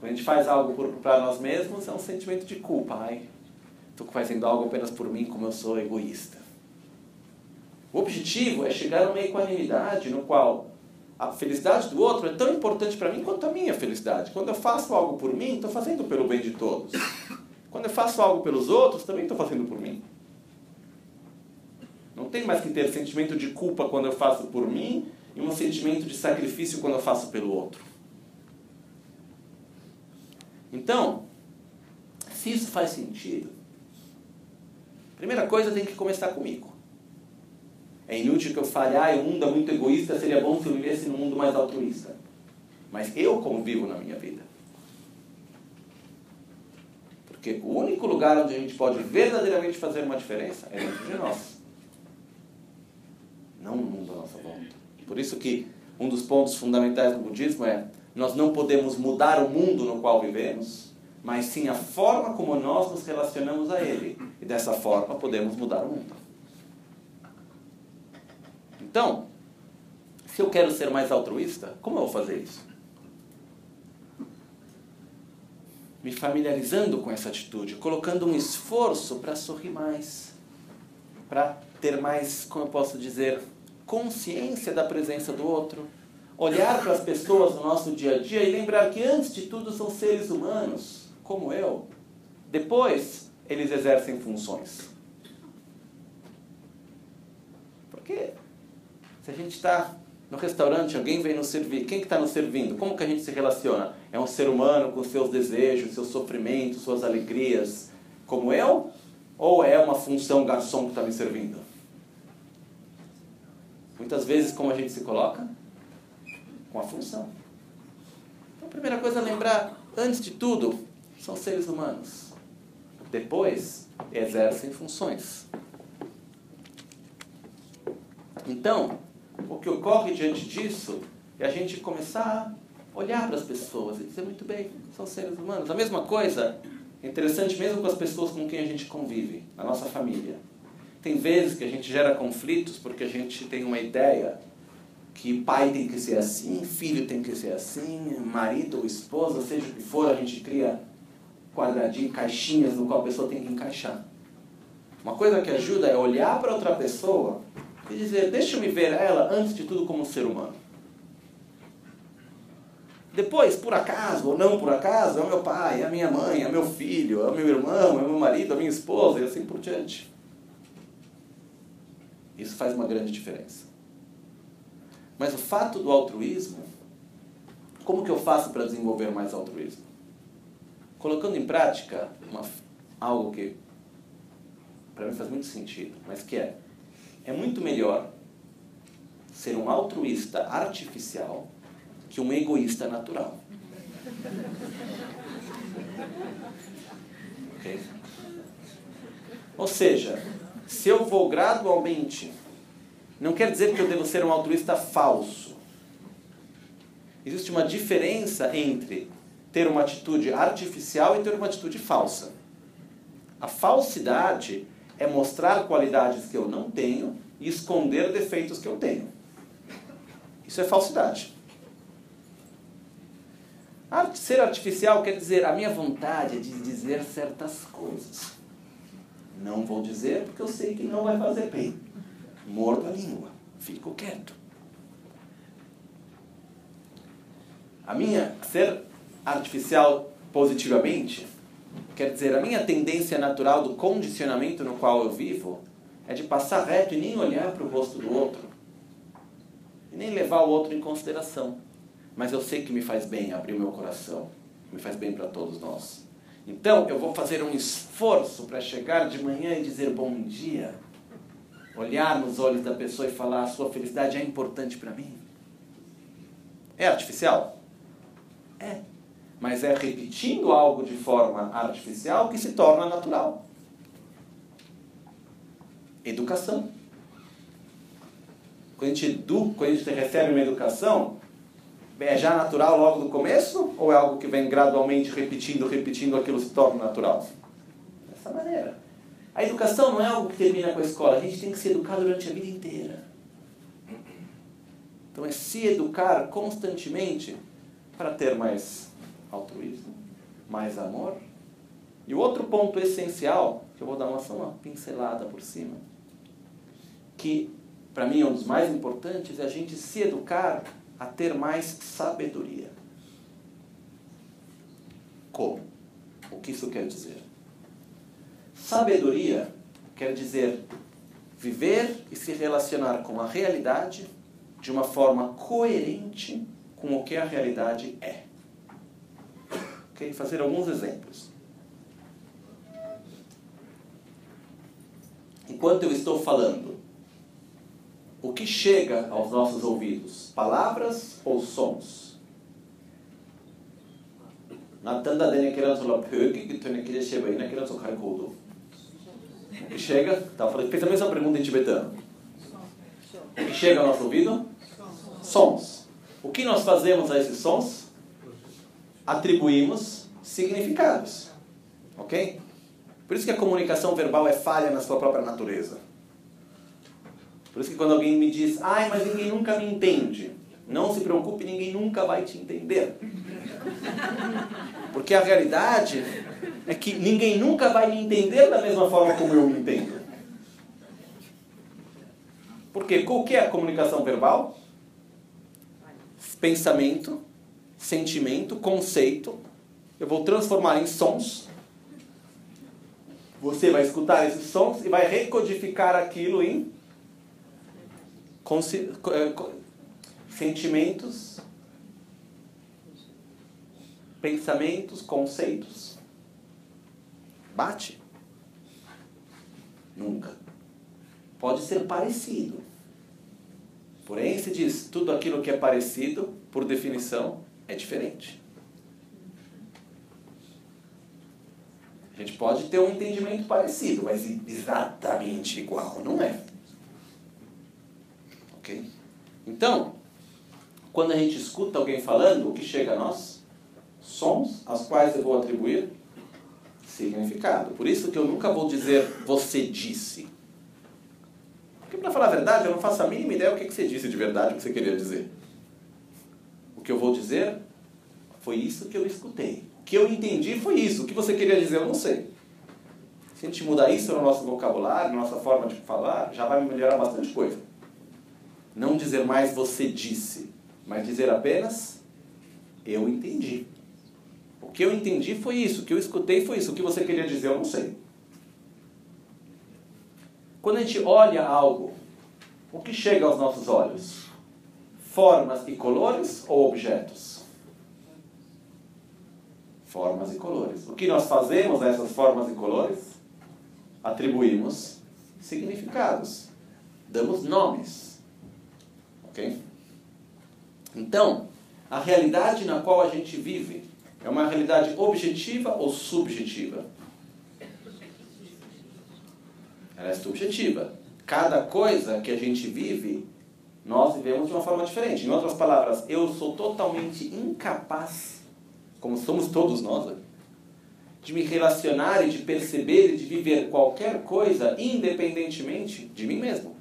Quando a gente faz algo para nós mesmos, é um sentimento de culpa. Ai, estou fazendo algo apenas por mim, como eu sou egoísta. O objetivo é chegar a uma equanimidade no qual a felicidade do outro é tão importante para mim quanto a minha felicidade. Quando eu faço algo por mim, estou fazendo pelo bem de todos. Quando eu faço algo pelos outros, também estou fazendo por mim. Não tem mais que ter sentimento de culpa quando eu faço por mim e um sentimento de sacrifício quando eu faço pelo outro. Então, se isso faz sentido, primeira coisa tem que começar comigo. É inútil que eu fale, ah, o mundo é muito egoísta, seria bom se eu vivesse num mundo mais altruísta. Mas eu como vivo na minha vida. Porque o único lugar onde a gente pode verdadeiramente fazer uma diferença é dentro de nós. Não no mundo à nossa volta. Por isso que um dos pontos fundamentais do budismo é nós não podemos mudar o mundo no qual vivemos, mas sim a forma como nós nos relacionamos a ele. E dessa forma podemos mudar o mundo. Então, se eu quero ser mais altruísta, como eu vou fazer isso? Me familiarizando com essa atitude, colocando um esforço para sorrir mais, para ter mais, como eu posso dizer, consciência da presença do outro, olhar para as pessoas no nosso dia a dia e lembrar que antes de tudo são seres humanos, como eu. Depois, eles exercem funções. Porque se a gente está no restaurante, alguém vem nos servir, quem que está nos servindo? Como que a gente se relaciona? É um ser humano com seus desejos, seus sofrimentos, suas alegrias, como eu? Ou é uma função garçom que está me servindo? Muitas vezes, como a gente se coloca? Com a função. Então, a primeira coisa a lembrar, antes de tudo, são seres humanos. Depois, exercem funções. Então, o que ocorre diante disso é a gente começar a olhar para as pessoas e dizer, muito bem, são seres humanos. A mesma coisa, interessante mesmo com as pessoas com quem a gente convive, a nossa família. Tem vezes que a gente gera conflitos porque a gente tem uma ideia que pai tem que ser assim, filho tem que ser assim, marido ou esposa, seja o que for, a gente cria quadradinhos, caixinhas no qual a pessoa tem que encaixar. Uma coisa que ajuda é olhar para outra pessoa e dizer, deixa eu me ver ela, antes de tudo, como um ser humano. Depois, por acaso ou não por acaso, é o meu pai, é a minha mãe, é meu filho, é o meu irmão, é o meu marido, é a minha esposa e assim por diante. Isso faz uma grande diferença. Mas o fato do altruísmo, como que eu faço para desenvolver mais altruísmo? Colocando em prática uma, algo que para mim faz muito sentido, mas que é é muito melhor ser um altruísta artificial que um egoísta natural. Okay? Ou seja, se eu vou gradualmente, não quer dizer que eu devo ser um altruísta falso. Existe uma diferença entre ter uma atitude artificial e ter uma atitude falsa. A falsidade é mostrar qualidades que eu não tenho e esconder defeitos que eu tenho. Isso é falsidade. Ser artificial quer dizer a minha vontade é de dizer certas coisas. Não vou dizer porque eu sei que não vai fazer bem. Mordo a língua. Fico quieto. A minha ser artificial positivamente quer dizer a minha tendência natural do condicionamento no qual eu vivo é de passar reto e nem olhar para o rosto do outro. E nem levar o outro em consideração. Mas eu sei que me faz bem abrir o meu coração. Me faz bem para todos nós. Então, eu vou fazer um esforço para chegar de manhã e dizer bom dia. Olhar nos olhos da pessoa e falar: a sua felicidade é importante para mim. É artificial? É. Mas é repetindo algo de forma artificial que se torna natural. Educação. Quando a gente, edu, quando a gente recebe uma educação, é já natural logo no começo? Ou é algo que vem gradualmente repetindo, repetindo, aquilo se torna natural? Dessa maneira. A educação não é algo que termina com a escola, a gente tem que se educar durante a vida inteira. Então é se educar constantemente para ter mais altruísmo, mais amor. E o outro ponto essencial, que eu vou dar uma, só uma pincelada por cima, que para mim é um dos mais importantes, é a gente se educar a ter mais sabedoria. Como? O que isso quer dizer? Sabedoria quer dizer viver e se relacionar com a realidade de uma forma coerente com o que a realidade é. Ok? Fazer alguns exemplos. Enquanto eu estou falando, o que chega aos nossos ouvidos? Palavras ou sons? Kodo. O que chega? Tá a mesma pergunta em tibetano. O que chega ao nosso ouvido? Sons. O que nós fazemos a esses sons? Atribuímos significados. Ok? Por isso que a comunicação verbal é falha na sua própria natureza. Por isso que quando alguém me diz, ai, mas ninguém nunca me entende, não se preocupe, ninguém nunca vai te entender. Porque a realidade é que ninguém nunca vai me entender da mesma forma como eu me entendo. Porque o que é a comunicação verbal? Pensamento, sentimento, conceito. Eu vou transformar em sons. Você vai escutar esses sons e vai recodificar aquilo em é, sentimentos, pensamentos, conceitos. Bate? Nunca. Pode ser parecido, Porém, se diz, tudo aquilo que é parecido, por definição, é diferente. A gente pode ter um entendimento parecido, mas exatamente igual não é. Ok? Então, quando a gente escuta alguém falando, o que chega a nós? Sons aos quais eu vou atribuir significado. Por isso que eu nunca vou dizer você disse. Porque, para falar a verdade, eu não faço a mínima ideia o que você disse de verdade, o que você queria dizer. O que eu vou dizer foi isso que eu escutei. O que eu entendi foi isso. O que você queria dizer, eu não sei. Se a gente mudar isso no nosso vocabulário, na nossa forma de falar, já vai melhorar bastante coisa. Não dizer mais você disse, mas dizer apenas eu entendi. O que eu entendi foi isso, o que eu escutei foi isso, o que você queria dizer eu não sei. Quando a gente olha algo, o que chega aos nossos olhos? Formas e colores ou objetos? Formas e colores. O que nós fazemos a essas formas e colores? Atribuímos significados. Damos nomes. Ok? Então, a realidade na qual a gente vive é uma realidade objetiva ou subjetiva? Ela é subjetiva. Cada coisa que a gente vive, nós vivemos de uma forma diferente. Em outras palavras, eu sou totalmente incapaz, como somos todos nós, de me relacionar e de perceber e de viver qualquer coisa independentemente de mim mesmo.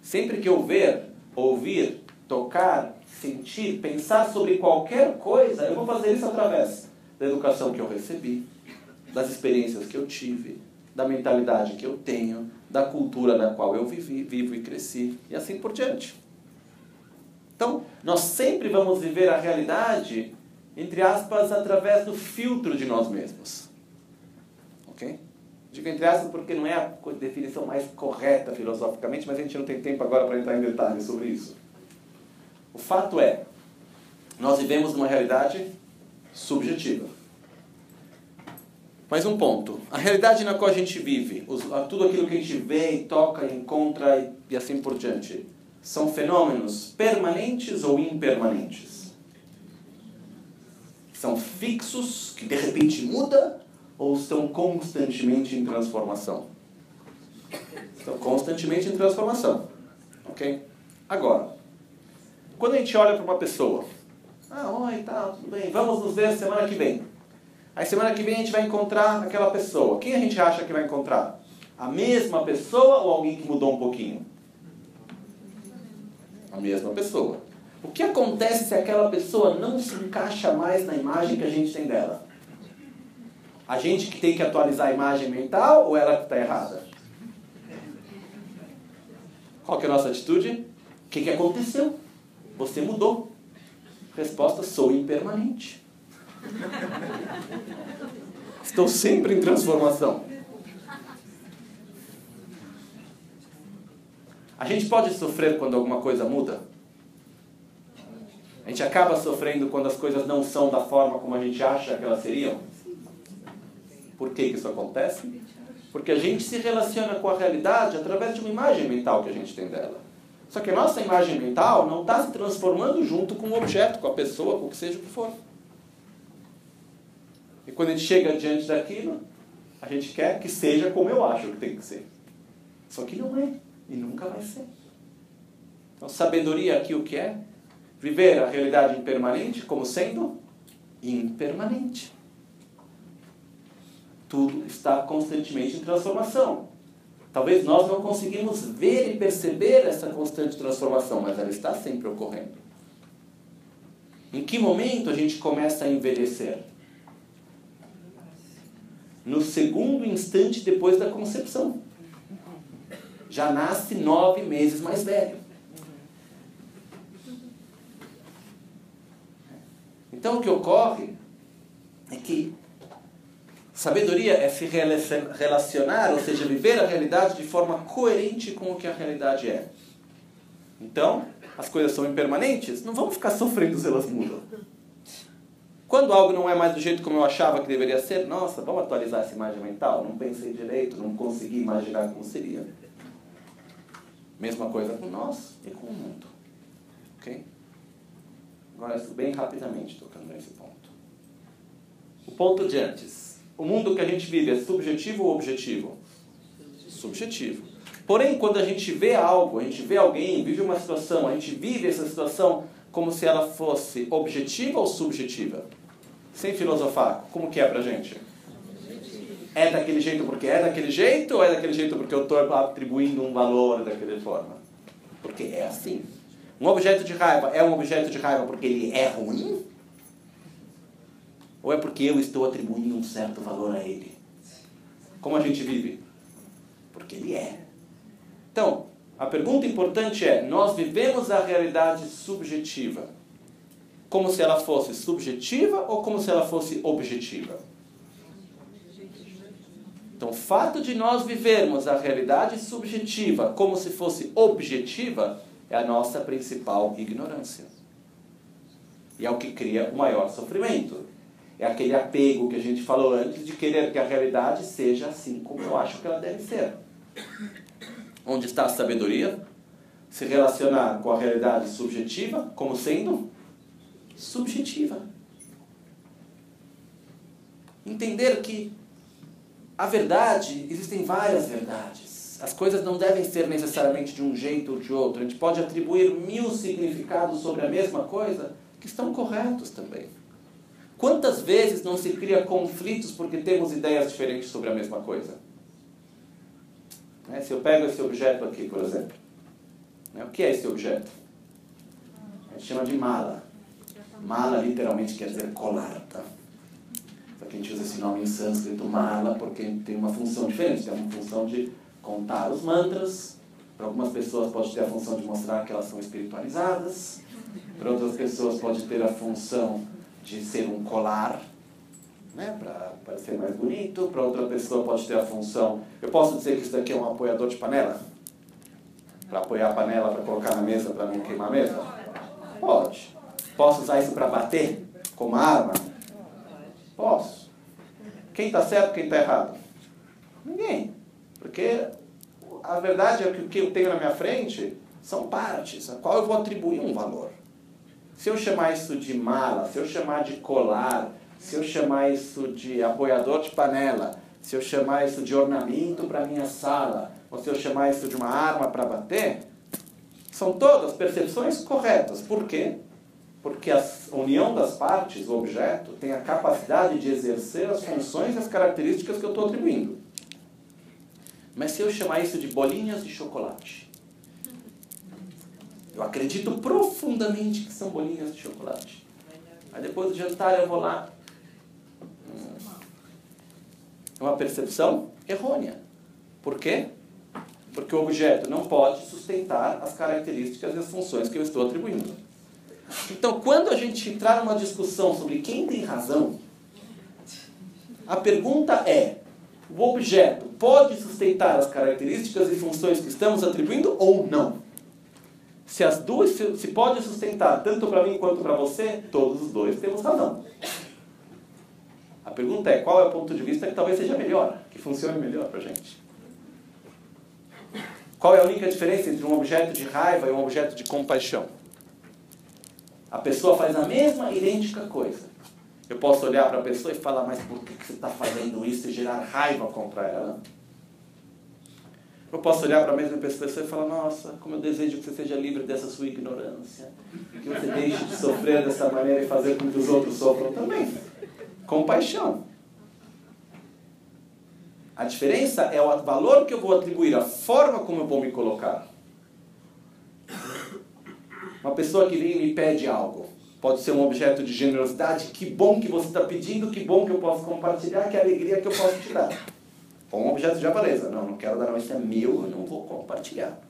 Sempre que eu ver, ouvir, tocar, sentir, pensar sobre qualquer coisa, eu vou fazer isso através da educação que eu recebi, das experiências que eu tive, da mentalidade que eu tenho, da cultura na qual eu vivi, vivo e cresci, e assim por diante. Então, nós sempre vamos viver a realidade, entre aspas, através do filtro de nós mesmos. Ok? Digo entre aspas porque não é a definição mais correta filosoficamente, mas a gente não tem tempo agora para entrar em detalhes sobre isso. O fato é, nós vivemos numa realidade subjetiva. Mais um ponto. A realidade na qual a gente vive, tudo aquilo que a gente vê, toca, encontra e assim por diante, são fenômenos permanentes ou impermanentes? São fixos, que de repente muda, ou estão constantemente em transformação? Estão constantemente em transformação. Ok? Agora, quando a gente olha para uma pessoa, ah, oi, tá, tudo bem, vamos nos ver semana que vem. Aí semana que vem a gente vai encontrar aquela pessoa. Quem a gente acha que vai encontrar? A mesma pessoa ou alguém que mudou um pouquinho? A mesma pessoa. O que acontece se aquela pessoa não se encaixa mais na imagem que a gente tem dela? A gente que tem que atualizar a imagem mental ou ela que está errada? Qual que é a nossa atitude? O que, que aconteceu? Você mudou. Resposta: sou impermanente. Estou sempre em transformação. A gente pode sofrer quando alguma coisa muda? A gente acaba sofrendo quando as coisas não são da forma como a gente acha que elas seriam? Por que, que isso acontece? Porque a gente se relaciona com a realidade através de uma imagem mental que a gente tem dela. Só que a nossa imagem mental não está se transformando junto com o objeto, com a pessoa, com o que seja o que for. E quando a gente chega diante daquilo, a gente quer que seja como eu acho que tem que ser. Só que não é. E nunca vai ser. Então, sabedoria aqui o que é? Viver a realidade impermanente como sendo impermanente. Tudo está constantemente em transformação. Talvez nós não conseguimos ver e perceber essa constante transformação, mas ela está sempre ocorrendo. Em que momento a gente começa a envelhecer? No segundo instante depois da concepção. Já nasce nove meses mais velho. Então o que ocorre é que sabedoria é se relacionar, ou seja, viver a realidade de forma coerente com o que a realidade é. Então, as coisas são impermanentes, não vamos ficar sofrendo se elas mudam. Quando algo não é mais do jeito como eu achava que deveria ser, nossa, vamos atualizar essa imagem mental? Não pensei direito, não consegui imaginar como seria. Mesma coisa com nós e com o mundo. Ok? Agora, bem rapidamente, tocando nesse ponto. O ponto de antes. O mundo que a gente vive é subjetivo ou objetivo? Subjetivo. Porém, quando a gente vê algo, a gente vê alguém, vive uma situação, a gente vive essa situação como se ela fosse objetiva ou subjetiva? Sem filosofar, como que é pra gente? É daquele jeito porque é daquele jeito ou é daquele jeito porque eu estou atribuindo um valor daquela forma? Porque é assim. Um objeto de raiva é um objeto de raiva porque ele é ruim? Ou é porque eu estou atribuindo um certo valor a ele? Como a gente vive? Porque ele é. Então, a pergunta importante é: nós vivemos a realidade subjetiva como se ela fosse subjetiva ou como se ela fosse objetiva? Então, o fato de nós vivermos a realidade subjetiva como se fosse objetiva é a nossa principal ignorância. E é o que cria o maior sofrimento. É aquele apego que a gente falou antes de querer que a realidade seja assim como eu acho que ela deve ser. Onde está a sabedoria? Se relacionar com a realidade subjetiva como sendo subjetiva. Entender que a verdade, existem várias verdades. As coisas não devem ser necessariamente de um jeito ou de outro. A gente pode atribuir mil significados sobre a mesma coisa que estão corretos também. Quantas vezes não se cria conflitos porque temos ideias diferentes sobre a mesma coisa? Né? Se eu pego esse objeto aqui, por exemplo, né? o que é esse objeto? A gente chama de mala. Mala literalmente quer dizer colar, tá? Que a gente usa esse nome em sânscrito, mala, porque tem uma função diferente. Tem uma função de contar os mantras. Para algumas pessoas pode ter a função de mostrar que elas são espiritualizadas. Para outras pessoas pode ter a função de ser um colar, né, para parecer mais bonito. Para outra pessoa pode ter a função. Eu posso dizer que isso daqui é um apoiador de panela? Para apoiar a panela, para colocar na mesa, para não queimar a mesa? Pode. Posso usar isso para bater como arma? Posso. Quem está certo, quem está errado? Ninguém. Porque a verdade é que o que eu tenho na minha frente são partes, a qual eu vou atribuir um valor. Se eu chamar isso de mala, se eu chamar de colar, se eu chamar isso de apoiador de panela, se eu chamar isso de ornamento para minha sala, ou se eu chamar isso de uma arma para bater, são todas percepções corretas. Por quê? Porque a união das partes, o objeto, tem a capacidade de exercer as funções e as características que eu estou atribuindo. Mas se eu chamar isso de bolinhas de chocolate, eu acredito profundamente que são bolinhas de chocolate. Aí depois do jantar eu vou lá. É uma percepção errônea. Por quê? Porque o objeto não pode sustentar as características e as funções que eu estou atribuindo. Então, quando a gente entrar numa discussão sobre quem tem razão, a pergunta é: o objeto pode sustentar as características e funções que estamos atribuindo ou não? Se as duas se, se pode sustentar tanto para mim quanto para você, todos os dois temos razão. A pergunta é qual é o ponto de vista que talvez seja melhor, que funcione melhor para a gente. Qual é a única diferença entre um objeto de raiva e um objeto de compaixão? A pessoa faz a mesma idêntica coisa. Eu posso olhar para a pessoa e falar, mas por que você está fazendo isso e gerar raiva contra ela? Eu posso olhar para a mesma pessoa e falar, nossa, como eu desejo que você seja livre dessa sua ignorância. Que você deixe de sofrer dessa maneira e fazer com que os outros sofram também. Compaixão. A diferença é o valor que eu vou atribuir, a forma como eu vou me colocar. Uma pessoa que vem e me pede algo. Pode ser um objeto de generosidade. Que bom que você está pedindo, que bom que eu posso compartilhar, que alegria que eu posso te dar. Ou um objeto de avareza. Não, não quero dar, não, isso é meu, eu não vou compartilhar.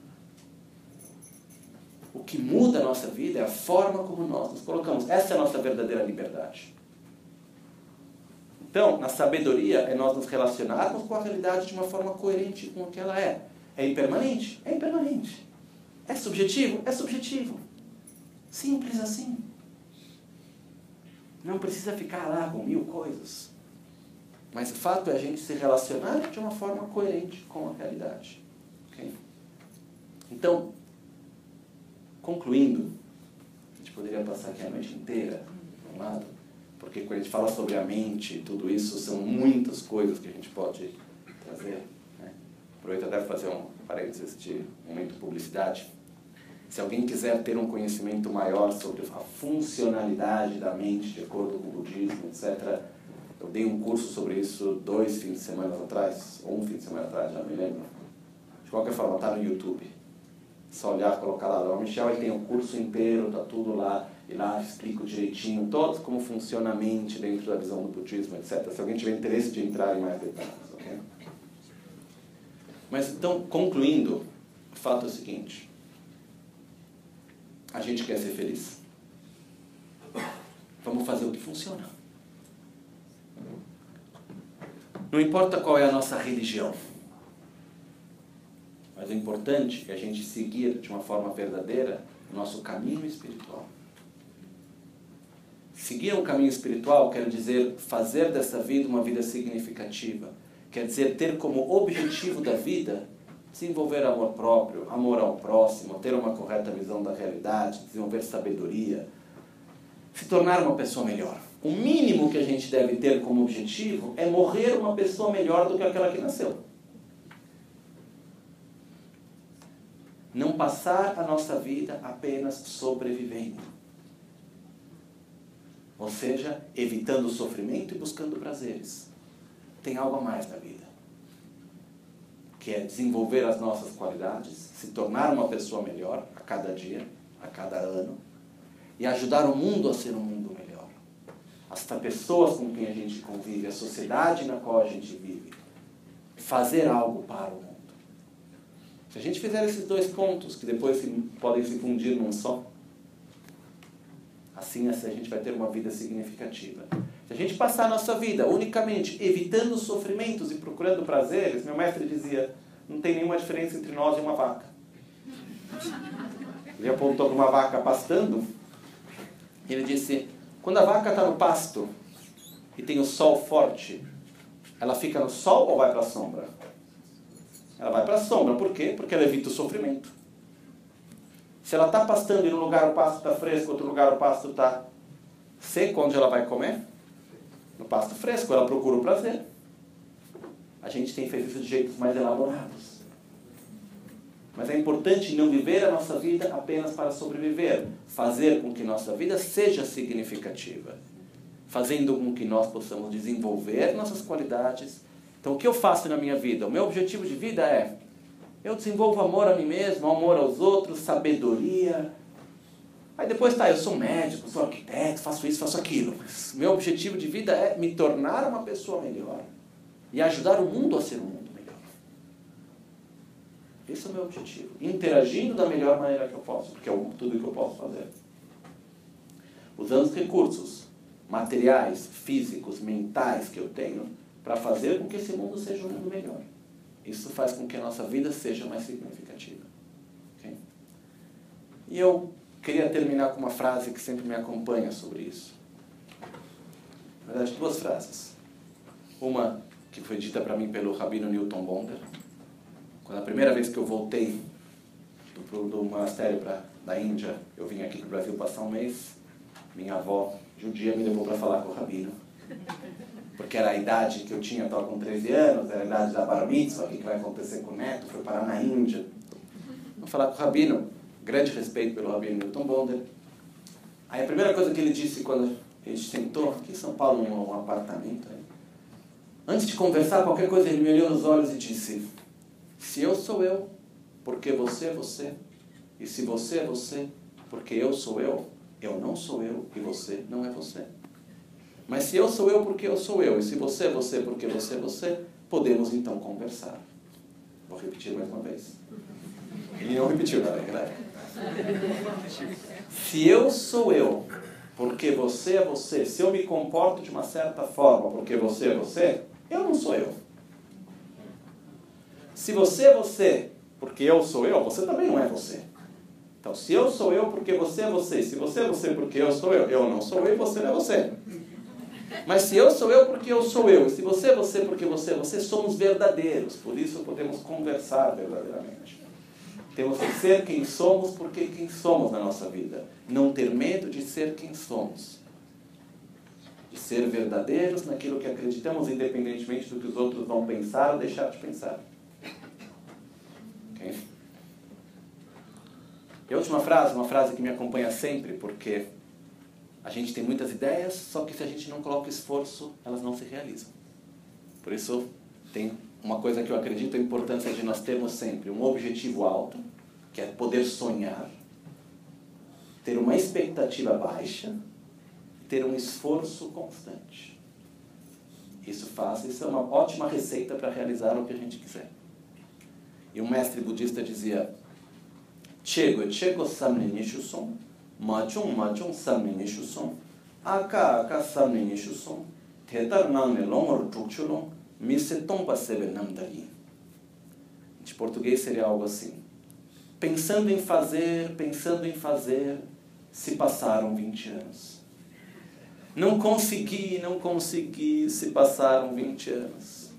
O que muda a nossa vida é a forma como nós nos colocamos. Essa é a nossa verdadeira liberdade. Então, na sabedoria é nós nos relacionarmos com a realidade de uma forma coerente com o que ela é. É impermanente? É impermanente. É subjetivo? É subjetivo. Simples assim. Não precisa ficar lá com mil coisas. Mas o fato é a gente se relacionar de uma forma coerente com a realidade. Okay? Então, concluindo, a gente poderia passar aqui a noite inteira, de um lado, porque quando a gente fala sobre a mente tudo isso, são muitas coisas que a gente pode trazer. Né? Aproveito até fazer um parênteses de momento de publicidade. Se alguém quiser ter um conhecimento maior sobre a funcionalidade da mente, de acordo com o budismo, etc., eu dei um curso sobre isso dois fins de semana atrás, ou um fim de semana atrás, já me lembro. De qualquer forma, está no YouTube. Só olhar, colocar lá. O Michel ele tem um curso inteiro, está tudo lá. E lá explico direitinho todos como funciona a mente dentro da visão do budismo, etc. Se alguém tiver interesse de entrar em mais detalhes, ok? Mas então, concluindo, o fato é o seguinte. A gente quer ser feliz. Vamos fazer o que funciona. Não importa qual é a nossa religião. Mas o importante é a gente seguir de uma forma verdadeira o nosso caminho espiritual. Seguir um caminho espiritual quer dizer fazer dessa vida uma vida significativa. Quer dizer ter como objetivo da vida desenvolver amor próprio, amor ao próximo, ter uma correta visão da realidade, desenvolver sabedoria, se tornar uma pessoa melhor. O mínimo que a gente deve ter como objetivo é morrer uma pessoa melhor do que aquela que nasceu. Não passar a nossa vida apenas sobrevivendo. Ou seja, evitando o sofrimento e buscando prazeres. Tem algo a mais na vida que é desenvolver as nossas qualidades, se tornar uma pessoa melhor a cada dia, a cada ano, e ajudar o mundo a ser um mundo melhor. As pessoas com quem a gente convive, a sociedade na qual a gente vive, fazer algo para o mundo. Se a gente fizer esses dois pontos, que depois se, podem se fundir num só, assim, assim a gente vai ter uma vida significativa. Se a gente passar a nossa vida unicamente evitando sofrimentos e procurando prazeres, meu mestre dizia, não tem nenhuma diferença entre nós e uma vaca. Ele apontou para uma vaca pastando. Ele disse, quando a vaca está no pasto e tem o sol forte, ela fica no sol ou vai para a sombra? Ela vai para a sombra. Por quê? Porque ela evita o sofrimento. Se ela está pastando e no lugar o pasto está fresco, outro lugar o pasto está seco, onde ela vai comer? No pasto fresco, ela procura o prazer. A gente tem feito isso de jeitos mais elaborados. Mas é importante não viver a nossa vida apenas para sobreviver, fazer com que nossa vida seja significativa, fazendo com que nós possamos desenvolver nossas qualidades. Então, o que eu faço na minha vida? O meu objetivo de vida é eu desenvolvo amor a mim mesmo, amor aos outros, sabedoria, Aí depois, tá, eu sou médico, sou arquiteto, faço isso, faço aquilo. Meu objetivo de vida é me tornar uma pessoa melhor e ajudar o mundo a ser um mundo melhor. Esse é o meu objetivo. Interagindo da melhor maneira que eu posso, porque é tudo que eu posso fazer. Usando os recursos materiais, físicos, mentais que eu tenho para fazer com que esse mundo seja um mundo melhor. Isso faz com que a nossa vida seja mais significativa. Okay? E eu Queria terminar com uma frase que sempre me acompanha sobre isso. Na verdade, duas frases. Uma que foi dita para mim pelo Rabino Newton Bonder, quando a primeira vez que eu voltei do, do monastério pra, da Índia, eu vim aqui para o Brasil passar um mês, minha avó judia me levou para falar com o Rabino. Porque era a idade que eu tinha, estava com 13 anos, era a idade da bar mitzvah, o que vai acontecer com o neto, foi parar na Índia. Vou falar com o Rabino grande respeito pelo Rabino Milton Bonder. Aí a primeira coisa que ele disse quando gente sentou aqui em São Paulo, num apartamento, aí, antes de conversar qualquer coisa, ele me olhou nos olhos e disse: Se eu sou eu, porque você é você. E se você é você, porque eu sou eu, eu não sou eu e você não é você. Mas se eu sou eu porque eu sou eu, e se você é você porque você é você, podemos então conversar. Vou repetir mais uma vez. Ele não repetiu, na verdade. Se eu sou eu, porque você é você, se eu me comporto de uma certa forma, porque você é você, eu não sou eu. Se você é você, porque eu sou eu, você também não é você. Então, se eu sou eu porque você é você, se você é você porque eu sou eu, eu não sou eu e você não é você. Mas se eu sou eu porque eu sou eu, e se você é você porque você é você, somos verdadeiros. Por isso podemos conversar verdadeiramente. Temos que ser quem somos porque quem somos na nossa vida. Não ter medo de ser quem somos. De ser verdadeiros naquilo que acreditamos, independentemente do que os outros vão pensar ou deixar de pensar. Okay? E a última frase, uma frase que me acompanha sempre, porque a gente tem muitas ideias, só que se a gente não coloca esforço, elas não se realizam. Por isso, tem uma coisa que eu acredito, a importância de nós termos sempre um objetivo alto, que é poder sonhar, ter uma expectativa baixa, ter um esforço constante. Isso faz, isso é uma ótima receita para realizar o que a gente quiser. E um mestre budista dizia: Chego, chego samne nishuson, machung, machung samne nishuson, aka, aka samne nishuson, tetar nangne longor chukchulong, mise tompa sebe namdari. De português seria algo assim. Pensando em fazer, pensando em fazer, se passaram 20 anos. Não consegui, não consegui, se passaram 20 anos.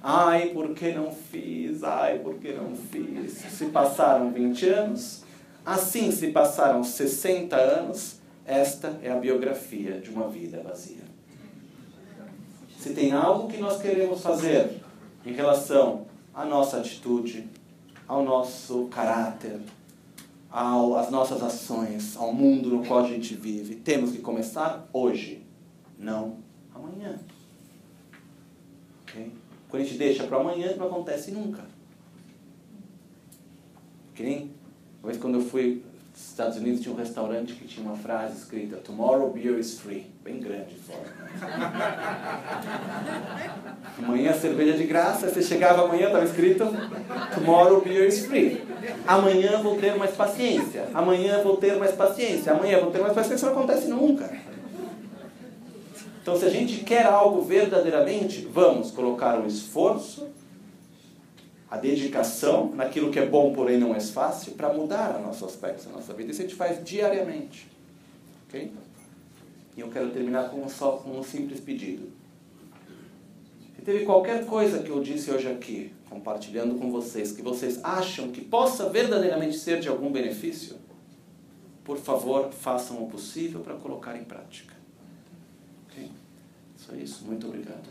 Ai, por que não fiz? Ai, por que não fiz? Se passaram 20 anos, assim se passaram 60 anos, esta é a biografia de uma vida vazia. Se tem algo que nós queremos fazer em relação à nossa atitude, ao nosso caráter, ao, às nossas ações, ao mundo no qual a gente vive, temos que começar hoje, não amanhã. Okay? Quando a gente deixa para amanhã, não acontece nunca. Que nem uma vez quando eu fui nos Estados Unidos, tinha um restaurante que tinha uma frase escrita Tomorrow beer is free. Bem grande fora. amanhã cerveja de graça. Você chegava amanhã, estava escrito Tomorrow beer is free. Amanhã vou ter mais paciência. Amanhã vou ter mais paciência. Amanhã vou ter mais paciência. Isso não acontece nunca. Então, se a gente quer algo verdadeiramente, vamos colocar um esforço, a dedicação naquilo que é bom, porém não é fácil, para mudar o nosso aspecto da nossa vida. Isso a gente faz diariamente. Ok? E eu quero terminar com só, com um simples pedido. Se teve qualquer coisa que eu disse hoje aqui, compartilhando com vocês, que vocês acham que possa verdadeiramente ser de algum benefício, por favor, façam o possível para colocar em prática. Ok? Só isso. Muito obrigado.